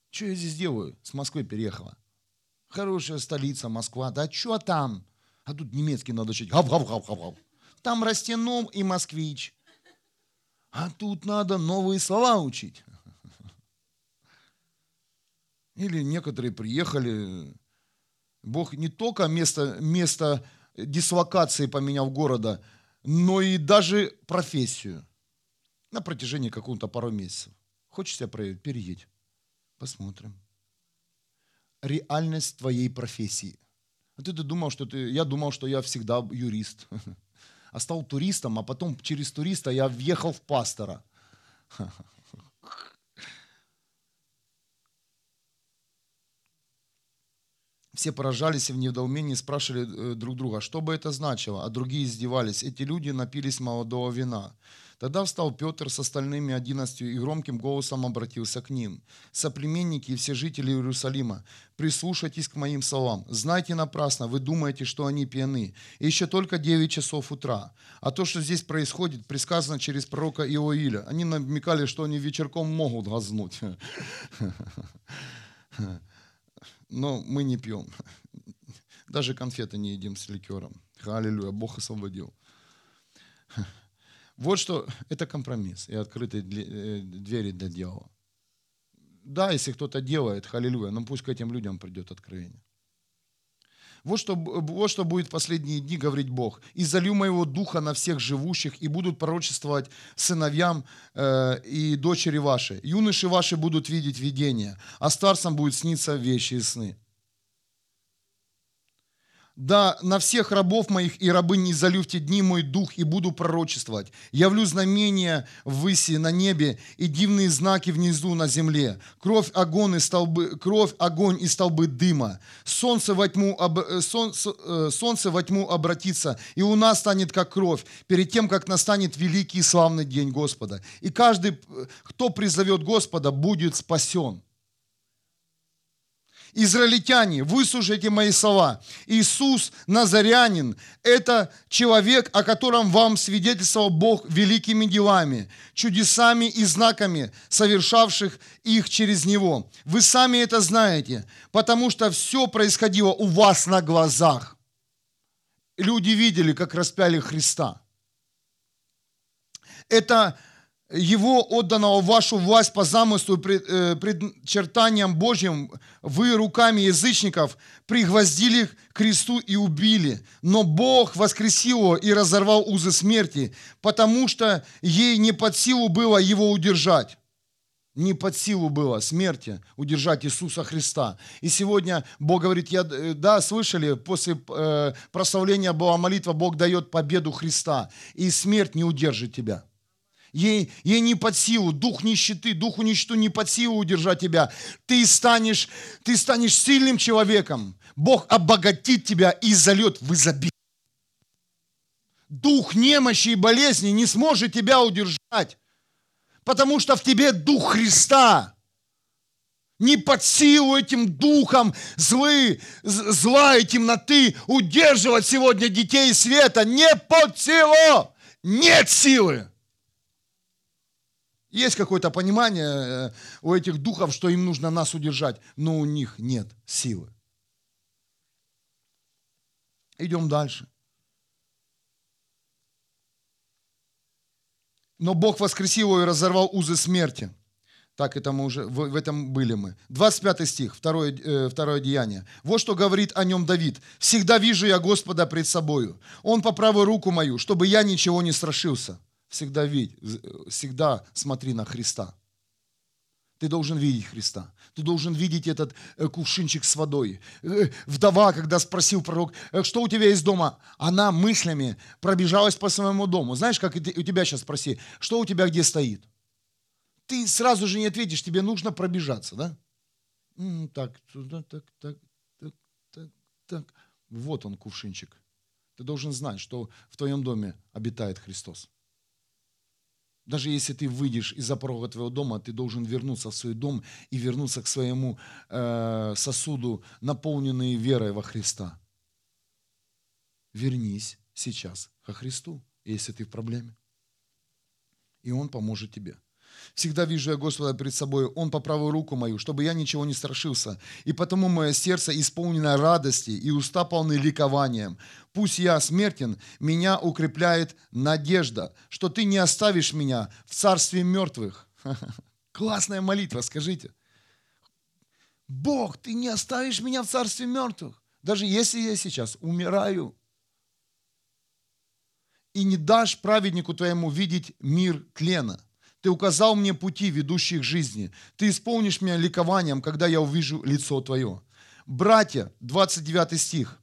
Что я здесь делаю? С Москвы переехала. Хорошая столица Москва. Да что там? А тут немецкий надо учить. Гав, гав, гав, гав, гав. Там растеном и москвич. А тут надо новые слова учить. Или некоторые приехали, Бог не только место, место дислокации поменял города, но и даже профессию на протяжении какого-то пару месяцев. Хочешь себя проверить? Переедь. Посмотрим. Реальность твоей профессии. А ты, ты думал, что ты... Я думал, что я всегда юрист. А стал туристом, а потом через туриста я въехал в пастора. Все поражались и в недоумении спрашивали э, друг друга, что бы это значило, а другие издевались. Эти люди напились молодого вина. Тогда встал Петр с остальными одиннадцатью и громким голосом обратился к ним. «Соплеменники и все жители Иерусалима, прислушайтесь к моим словам. Знайте напрасно, вы думаете, что они пьяны. И еще только 9 часов утра. А то, что здесь происходит, предсказано через пророка Иоиля. Они намекали, что они вечерком могут газнуть. Но мы не пьем. Даже конфеты не едим с ликером. Аллилуйя, Бог освободил. Вот что это компромисс и открытые э, двери для дьявола. Да, если кто-то делает, халилюя, но пусть к этим людям придет откровение. Вот что, вот что будет в последние дни, говорить Бог. «И залью моего духа на всех живущих, и будут пророчествовать сыновьям э, и дочери ваши. Юноши ваши будут видеть видения, а старцам будет сниться вещи и сны» да на всех рабов моих и рабынь не залю в те дни мой дух и буду пророчествовать. Явлю знамения ввыси на небе и дивные знаки внизу на земле. Кровь, огонь и столбы, кровь, огонь и столбы дыма. Солнце во тьму, об, э, солнце, э, солнце во тьму обратится, и луна станет как кровь, перед тем, как настанет великий и славный день Господа. И каждый, э, кто призовет Господа, будет спасен. Израильтяне, выслушайте мои слова. Иисус Назарянин – это человек, о котором вам свидетельствовал Бог великими делами, чудесами и знаками, совершавших их через Него. Вы сами это знаете, потому что все происходило у вас на глазах. Люди видели, как распяли Христа. Это его отданного в вашу власть по замыслу и э, предчертаниям Божьим, вы руками язычников пригвоздили к кресту и убили. Но Бог воскресил его и разорвал узы смерти, потому что ей не под силу было его удержать. Не под силу было смерти удержать Иисуса Христа. И сегодня Бог говорит, я, э, да, слышали, после э, прославления была молитва, Бог дает победу Христа, и смерть не удержит тебя. Ей, ей не под силу, дух нищеты, духу нищету не под силу удержать тебя. Ты станешь, ты станешь сильным человеком. Бог обогатит тебя и зальет в изобилие. Дух немощи и болезни не сможет тебя удержать, потому что в тебе дух Христа. Не под силу этим духом злы, зла и темноты удерживать сегодня детей света. Не под силу. Нет силы. Есть какое-то понимание э, у этих духов, что им нужно нас удержать, но у них нет силы. Идем дальше. Но Бог воскресил его и разорвал узы смерти. Так это мы уже, в, этом были мы. 25 стих, второе, э, второе деяние. Вот что говорит о нем Давид. «Всегда вижу я Господа пред собою. Он по правую руку мою, чтобы я ничего не страшился». Всегда видь, всегда смотри на Христа. Ты должен видеть Христа. Ты должен видеть этот э, кувшинчик с водой. Э, вдова, когда спросил пророк, «Э, что у тебя есть дома, она мыслями пробежалась по своему дому. Знаешь, как у тебя сейчас спроси, что у тебя где стоит? ты сразу же не ответишь, тебе нужно пробежаться, да? Так, так, так, так, так, так, так. Вот он, кувшинчик. Ты должен знать, что в твоем доме обитает Христос. Даже если ты выйдешь из-за порога твоего дома, ты должен вернуться в свой дом и вернуться к своему э, сосуду, наполненный верой во Христа. Вернись сейчас ко Христу, если ты в проблеме. И Он поможет тебе. Всегда вижу я Господа перед собой, Он по правую руку мою, чтобы я ничего не страшился. И потому мое сердце исполнено радости и уста полны ликованием. Пусть я смертен, меня укрепляет надежда, что Ты не оставишь меня в царстве мертвых. Классная молитва, скажите. Бог, Ты не оставишь меня в царстве мертвых. Даже если я сейчас умираю, и не дашь праведнику твоему видеть мир тлена. Ты указал мне пути, ведущие к жизни. Ты исполнишь меня ликованием, когда я увижу лицо Твое. Братья, 29 стих.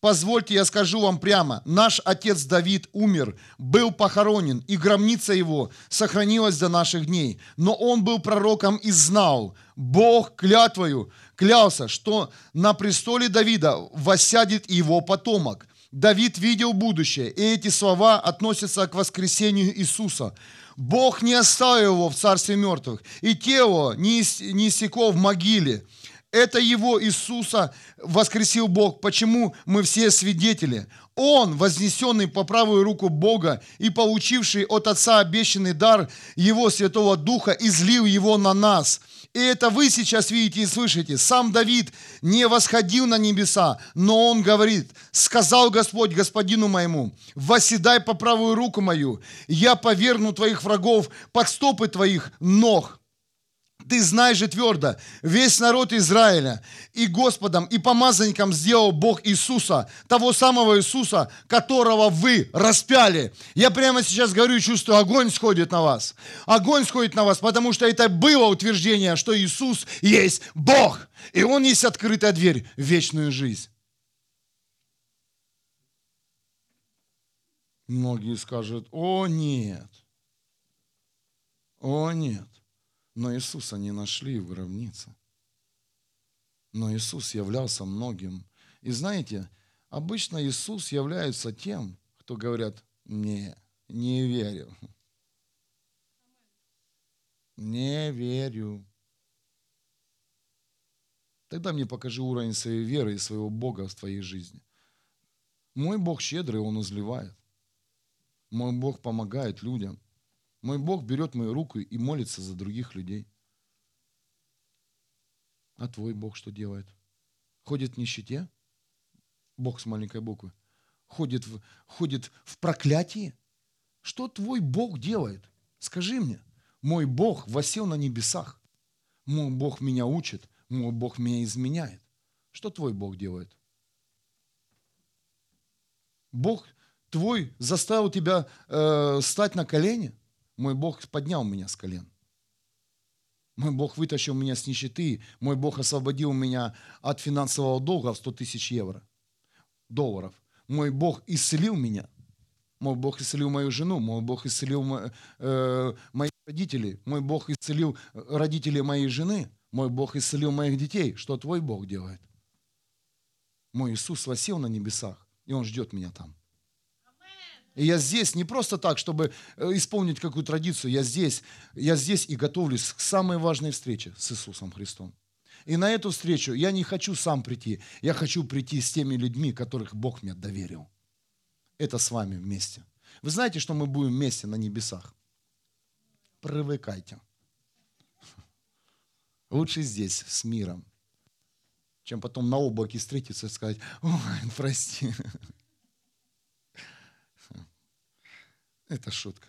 Позвольте, я скажу вам прямо, наш отец Давид умер, был похоронен, и гробница его сохранилась до наших дней. Но он был пророком и знал, Бог клятвою клялся, что на престоле Давида воссядет его потомок. Давид видел будущее, и эти слова относятся к воскресению Иисуса. Бог не оставил его в царстве мертвых, и тело не иссекло в могиле. Это его Иисуса воскресил Бог. Почему мы все свидетели? Он, вознесенный по правую руку Бога и получивший от Отца обещанный дар Его Святого Духа, излил его на нас – и это вы сейчас видите и слышите. Сам Давид не восходил на небеса, но он говорит, сказал Господь господину моему, восседай по правую руку мою, я поверну твоих врагов под стопы твоих ног. Ты знаешь же твердо, весь народ Израиля и Господом, и помазанником сделал Бог Иисуса, того самого Иисуса, которого вы распяли. Я прямо сейчас говорю и чувствую, огонь сходит на вас. Огонь сходит на вас, потому что это было утверждение, что Иисус есть Бог. И Он есть открытая дверь в вечную жизнь. Многие скажут, о нет, о нет. Но Иисуса не нашли в гробнице. Но Иисус являлся многим. И знаете, обычно Иисус является тем, кто говорят, не, не верю. Не верю. Тогда мне покажи уровень своей веры и своего Бога в твоей жизни. Мой Бог щедрый, Он изливает. Мой Бог помогает людям. Мой Бог берет мою руку и молится за других людей. А твой Бог что делает? Ходит в нищете? Бог с маленькой буквы. Ходит в, ходит в проклятии? Что твой Бог делает? Скажи мне. Мой Бог восел на небесах. Мой Бог меня учит. Мой Бог меня изменяет. Что твой Бог делает? Бог твой заставил тебя э, стать на колени? Мой Бог поднял меня с колен. Мой Бог вытащил меня с нищеты. Мой Бог освободил меня от финансового долга в 100 тысяч евро, долларов. Мой Бог исцелил меня. Мой Бог исцелил мою жену. Мой Бог исцелил э, моих родителей. Мой Бог исцелил родителей моей жены. Мой Бог исцелил моих детей. Что твой Бог делает? Мой Иисус восел на небесах, и Он ждет меня там. И я здесь не просто так, чтобы э, исполнить какую традицию. Я здесь, я здесь и готовлюсь к самой важной встрече с Иисусом Христом. И на эту встречу я не хочу сам прийти. Я хочу прийти с теми людьми, которых Бог мне доверил. Это с вами вместе. Вы знаете, что мы будем вместе на небесах? привыкайте. Лучше здесь, с миром, чем потом на облаке встретиться и сказать, ой, прости. Это шутка.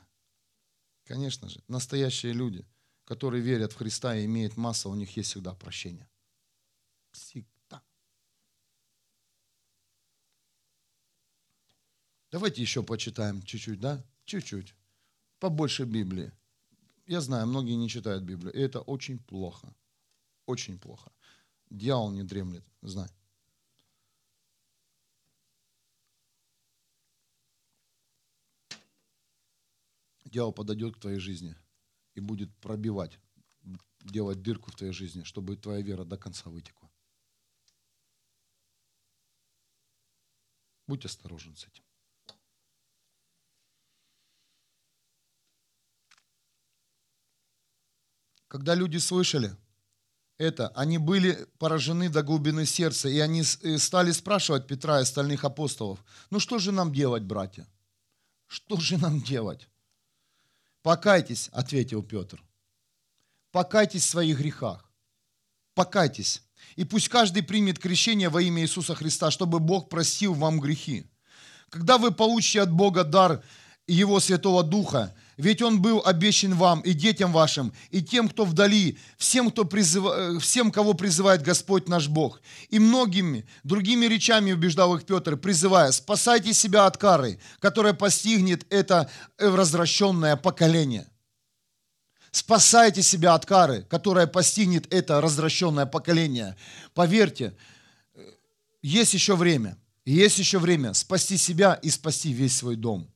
Конечно же, настоящие люди, которые верят в Христа и имеют массу, у них есть всегда прощение. Всегда. Давайте еще почитаем чуть-чуть, да? Чуть-чуть. Побольше Библии. Я знаю, многие не читают Библию, и это очень плохо. Очень плохо. Дьявол не дремлет, знай. Дьявол подойдет к твоей жизни и будет пробивать, делать дырку в твоей жизни, чтобы твоя вера до конца вытекла. Будь осторожен с этим. Когда люди слышали это, они были поражены до глубины сердца, и они стали спрашивать Петра и остальных апостолов, ну что же нам делать, братья? Что же нам делать? Покайтесь, ответил Петр. Покайтесь в своих грехах. Покайтесь. И пусть каждый примет крещение во имя Иисуса Христа, чтобы Бог простил вам грехи. Когда вы получите от Бога дар Его Святого Духа, ведь Он был обещан вам и детям вашим, и тем, кто вдали, всем, кто призыв... Э, всем кого призывает Господь наш Бог. И многими другими речами убеждал их Петр, призывая, спасайте себя от кары, которая постигнет это развращенное поколение. Спасайте себя от кары, которая постигнет это развращенное поколение. Поверьте, э, есть еще время. Есть еще время спасти себя и спасти весь свой дом.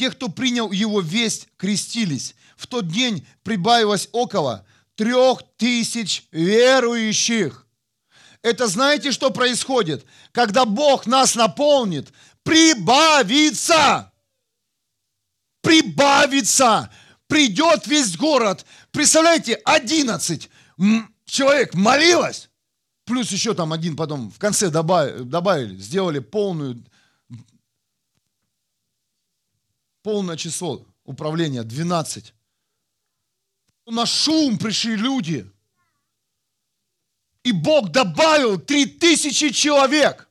Те, кто принял его весть, крестились. В тот день прибавилось около трех тысяч верующих. Это знаете, что происходит? Когда Бог нас наполнит, прибавится. Прибавится. Придет весь город. Представляете, 11 человек молилось. Плюс еще там один потом в конце добавили, добавили сделали полную полное число управления 12. На шум пришли люди. И Бог добавил 3000 человек.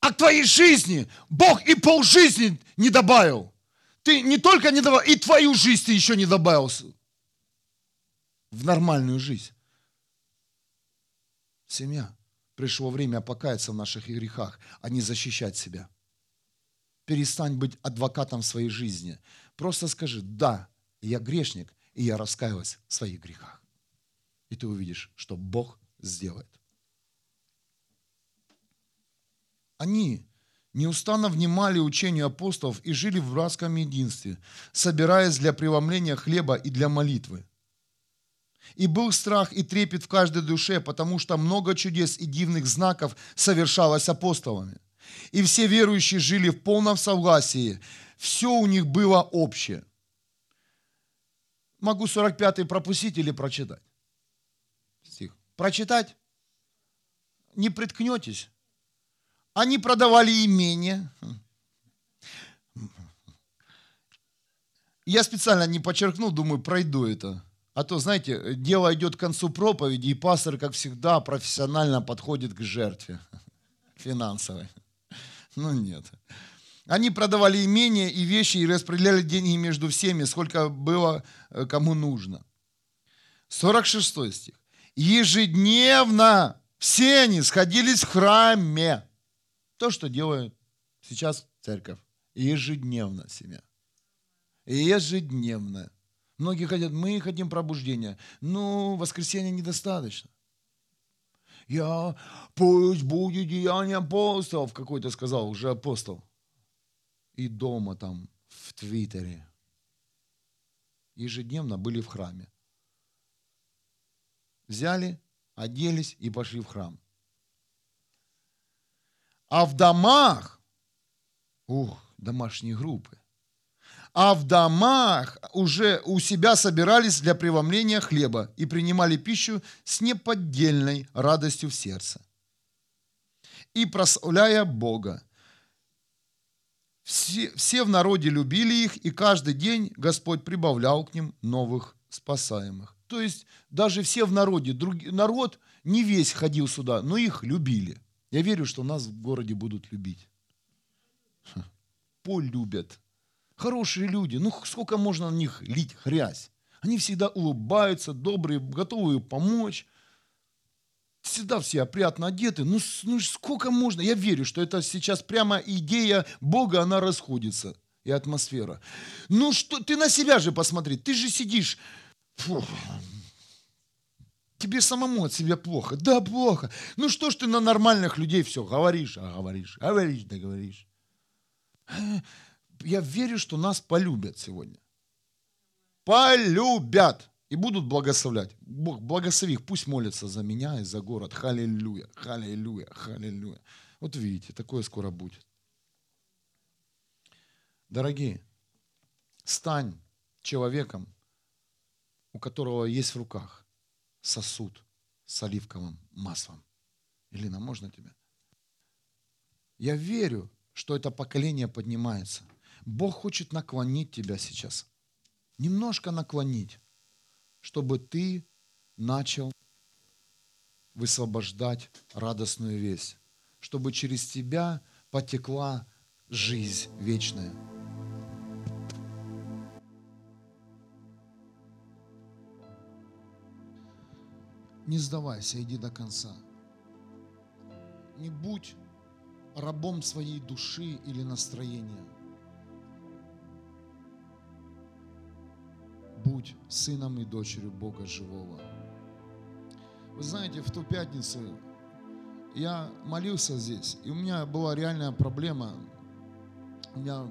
А к твоей жизни Бог и полжизни не добавил. Ты не только не добавил, и твою жизнь ты еще не добавил в нормальную жизнь. Семья. Пришло время покаяться в наших грехах, а не защищать себя перестань быть адвокатом своей жизни. Просто скажи, да, я грешник, и я раскаиваюсь в своих грехах. И ты увидишь, что Бог сделает. Они неустанно внимали учению апостолов и жили в братском единстве, собираясь для преломления хлеба и для молитвы. И был страх и трепет в каждой душе, потому что много чудес и дивных знаков совершалось апостолами. И все верующие жили в полном согласии. Все у них было общее. Могу 45-й пропустить или прочитать? Стих. Прочитать? Не приткнетесь. Они продавали имение. Я специально не подчеркнул, думаю, пройду это. А то, знаете, дело идет к концу проповеди, и пастор, как всегда, профессионально подходит к жертве финансовой. Ну нет. Они продавали имения и вещи и распределяли деньги между всеми, сколько было э, кому нужно. 46 стих. Ежедневно все они сходились в храме. То, что делает сейчас церковь. Ежедневно семья. Ежедневно. Многие хотят, мы хотим пробуждения. Ну, воскресенье недостаточно я, пусть будет деяние апостолов, какой-то сказал уже апостол. И дома там, в Твиттере. Ежедневно были в храме. Взяли, оделись и пошли в храм. А в домах, ух, домашние группы, а в домах уже у себя собирались для преломления хлеба и принимали пищу с неподдельной радостью в сердце. И прославляя Бога, Все, все в народе любили их, и каждый день Господь прибавлял к ним новых спасаемых. То есть даже все в народе, друг, народ не весь ходил сюда, но их любили. Я верю, что нас в городе будут любить. Полюбят. Хорошие люди. Ну, сколько можно на них лить грязь? Они всегда улыбаются, добрые, готовы помочь. Всегда все опрятно одеты. Ну, ну сколько можно? Я верю, что это сейчас прямо идея Бога, она расходится. И атмосфера. Ну что, ты на себя же посмотри. Ты же сидишь. Фу, Тебе самому от себя плохо. Да, плохо. Ну что ж ты на нормальных людей все говоришь, а говоришь, говоришь, да говоришь. Я верю, что нас полюбят сегодня. Полюбят. И будут благословлять. Бог, благослови их, пусть молятся за меня и за город. Халилюя, халилюя, халилюя. Вот видите, такое скоро будет. Дорогие, стань человеком, у которого есть в руках сосуд с оливковым маслом. Илина, можно тебя? Я верю, что это поколение поднимается. Бог хочет наклонить тебя сейчас. Немножко наклонить, чтобы ты начал высвобождать радостную весть, чтобы через тебя потекла жизнь вечная. Не сдавайся, иди до конца. Не будь рабом своей души или настроения. Будь сыном и дочерью Бога живого. Вы знаете, в ту пятницу я молился здесь, и у меня была реальная проблема. У меня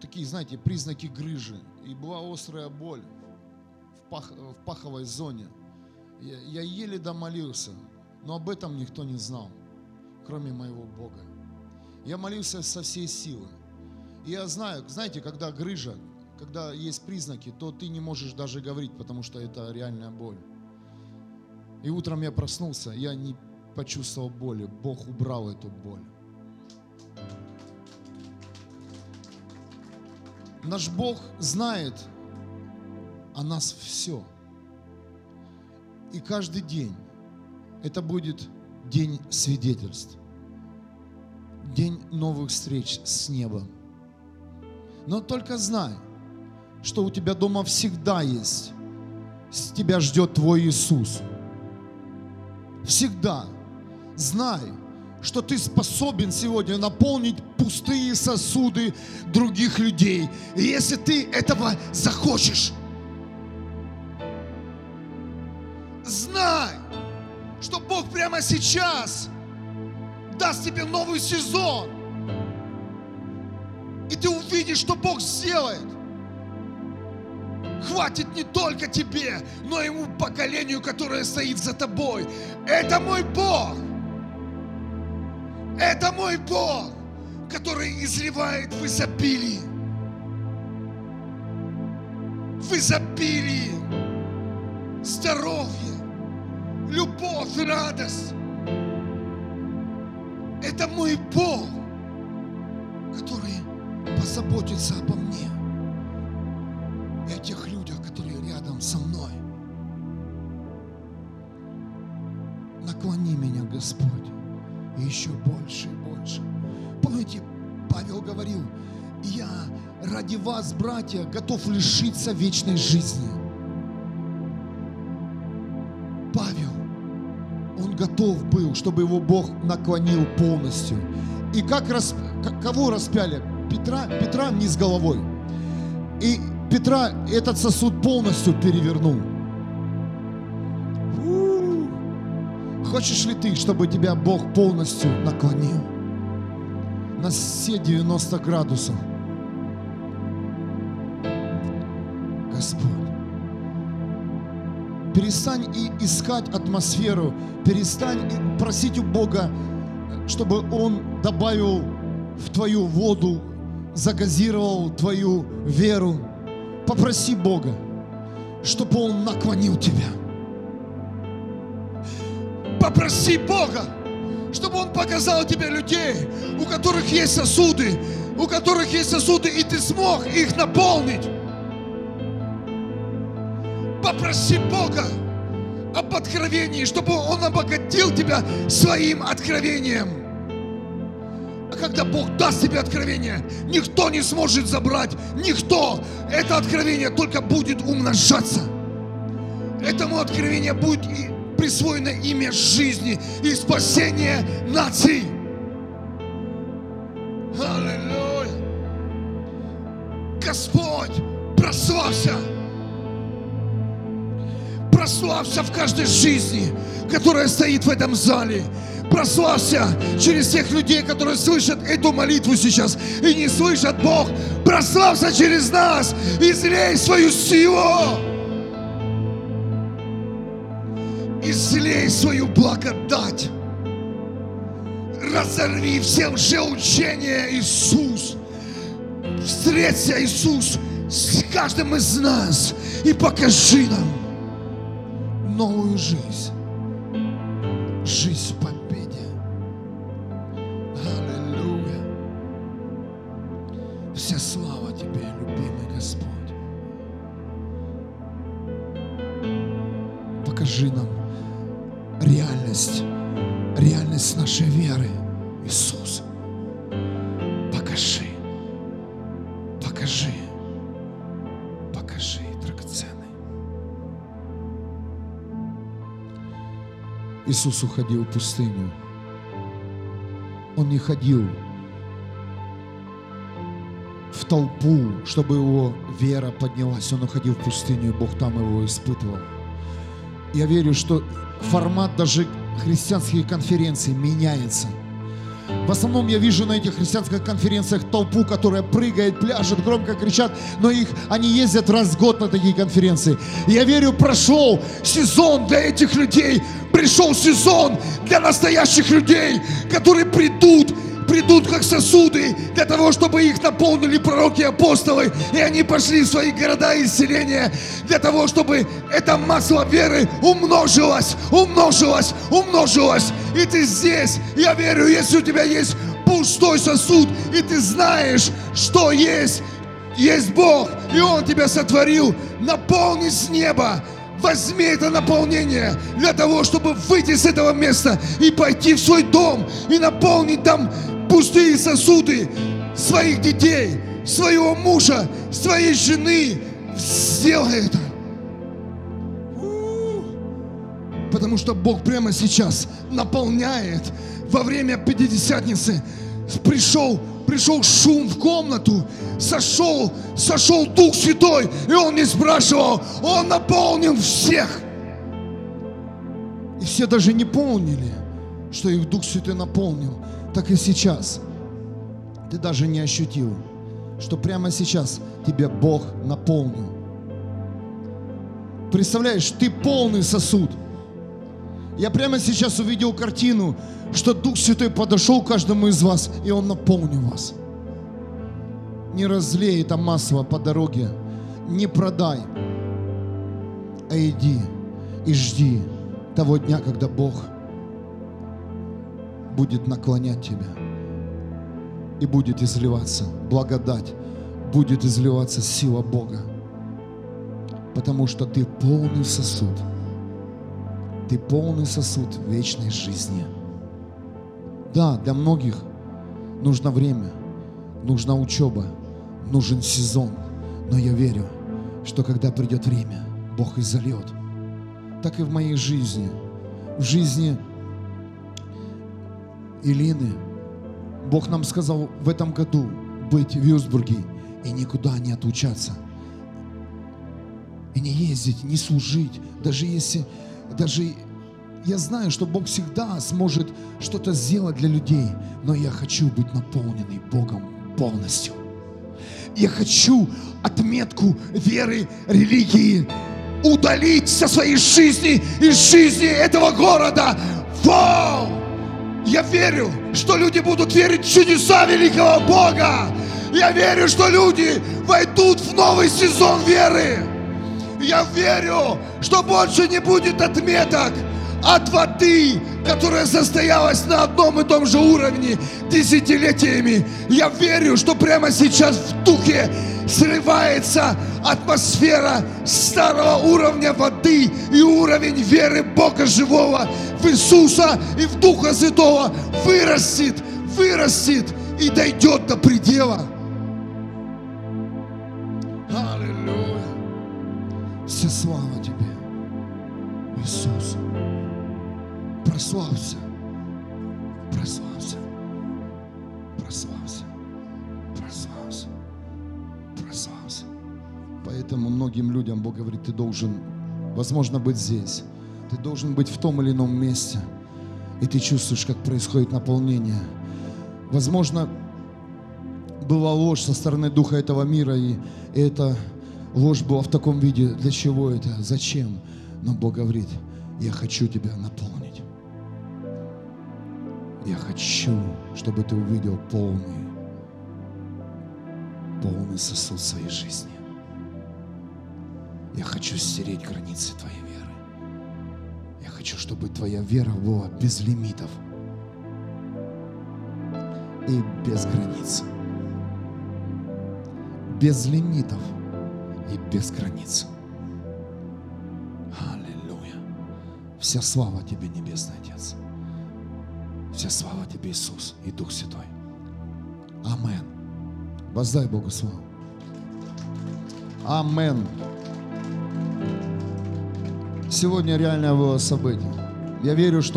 такие, знаете, признаки грыжи. И была острая боль в, пах, в паховой зоне. Я, я еле домолился, но об этом никто не знал, кроме моего Бога. Я молился со всей силы. И я знаю, знаете, когда грыжа, когда есть признаки, то ты не можешь даже говорить, потому что это реальная боль. И утром я проснулся, я не почувствовал боли. Бог убрал эту боль. Наш Бог знает о нас все. И каждый день это будет день свидетельств, день новых встреч с небом. Но только знай, что у тебя дома всегда есть, тебя ждет твой Иисус. Всегда. Знай, что ты способен сегодня наполнить пустые сосуды других людей. Если ты этого захочешь, знай, что Бог прямо сейчас даст тебе новый сезон. И ты увидишь, что Бог сделает. Хватит не только тебе, но и ему поколению, которое стоит за тобой. Это мой Бог. Это мой Бог, который изливает в изобилии. В изобилии здоровье, любовь, радость. Это мой Бог, который позаботится обо мне вас, братья, готов лишиться вечной жизни. готов был, чтобы его Бог наклонил полностью. И как рас, кого распяли? Петра, Петра с головой. И Петра этот сосуд полностью перевернул. Хочешь ли ты, чтобы тебя Бог полностью наклонил? На все 90 градусов. Перестань и искать атмосферу, перестань просить у Бога, чтобы Он добавил в твою воду, загазировал твою веру. Попроси Бога, чтобы Он наклонил тебя. Попроси Бога, чтобы Он показал тебе людей, у которых есть сосуды, у которых есть сосуды, и ты смог их наполнить. Попроси Бога об откровении, чтобы Он обогатил тебя своим откровением. А когда Бог даст тебе откровение, никто не сможет забрать, никто. Это откровение только будет умножаться. Этому откровению будет и присвоено имя жизни и спасения наций. Аллилуйя. Господь, прославься прославься в каждой жизни, которая стоит в этом зале. Прославься через тех людей, которые слышат эту молитву сейчас и не слышат Бог. Прославься через нас, излей свою силу. Излей свою благодать. Разорви всем же Иисус. Встреться, Иисус, с каждым из нас и покажи нам, новую жизнь. Жизнь в победе. Аллилуйя. Вся слава Тебе, любимый Господь. Покажи нам реальность, реальность нашей веры, Иисус. Иисус уходил в пустыню. Он не ходил в толпу, чтобы его вера поднялась. Он уходил в пустыню, и Бог там его испытывал. Я верю, что формат даже христианских конференций меняется. В основном я вижу на этих христианских конференциях толпу, которая прыгает, пляшет, громко кричат, но их, они ездят раз в год на такие конференции. Я верю, прошел сезон для этих людей, пришел сезон для настоящих людей, которые придут придут как сосуды для того, чтобы их наполнили пророки и апостолы, и они пошли в свои города и селения для того, чтобы это масло веры умножилось, умножилось, умножилось. И ты здесь, я верю, если у тебя есть пустой сосуд, и ты знаешь, что есть, есть Бог, и Он тебя сотворил, наполни с неба, Возьми это наполнение для того, чтобы выйти с этого места и пойти в свой дом и наполнить там пустые сосуды своих детей, своего мужа, своей жены. Сделай это. Потому что Бог прямо сейчас наполняет во время Пятидесятницы. Пришел, пришел шум в комнату, сошел, сошел Дух Святой, и Он не спрашивал, Он наполнил всех. И все даже не помнили, что их Дух Святой наполнил так и сейчас. Ты даже не ощутил, что прямо сейчас тебе Бог наполнил. Представляешь, ты полный сосуд. Я прямо сейчас увидел картину, что Дух Святой подошел к каждому из вас, и Он наполнил вас. Не разлей это масло по дороге, не продай, а иди и жди того дня, когда Бог будет наклонять тебя и будет изливаться. Благодать, будет изливаться сила Бога, потому что ты полный сосуд, ты полный сосуд вечной жизни. Да, для многих нужно время, нужна учеба, нужен сезон, но я верю, что когда придет время, Бог изольет. Так и в моей жизни, в жизни Илины, Бог нам сказал в этом году быть в Вюрсбурге и никуда не отлучаться. И не ездить, не служить, даже если, даже я знаю, что Бог всегда сможет что-то сделать для людей, но я хочу быть наполненный Богом полностью. Я хочу отметку веры, религии удалить со своей жизни из жизни этого города. Вау! Я верю, что люди будут верить в чудеса великого Бога. Я верю, что люди войдут в новый сезон веры. Я верю, что больше не будет отметок, от воды, которая состоялась на одном и том же уровне десятилетиями. Я верю, что прямо сейчас в духе срывается атмосфера старого уровня воды и уровень веры Бога живого в Иисуса и в Духа Святого вырастет, вырастет и дойдет до предела. Аллилуйя. Вся слава Тебе, Иисус. Прославься, прославься, прославься, прославься, прославься. Поэтому многим людям Бог говорит, ты должен, возможно, быть здесь. Ты должен быть в том или ином месте. И ты чувствуешь, как происходит наполнение. Возможно, была ложь со стороны духа этого мира, и эта ложь была в таком виде. Для чего это? Зачем? Но Бог говорит, я хочу тебя наполнить. Я хочу, чтобы ты увидел полный, полный сосуд своей жизни. Я хочу стереть границы твоей веры. Я хочу, чтобы твоя вера была без лимитов и без границ. Без лимитов и без границ. Аллилуйя. Вся слава Тебе, Небесный Отец. Вся слава Тебе, Иисус и Дух Святой. Амен. Воздай Богу славу. Амен. Сегодня реальное было событие. Я верю, что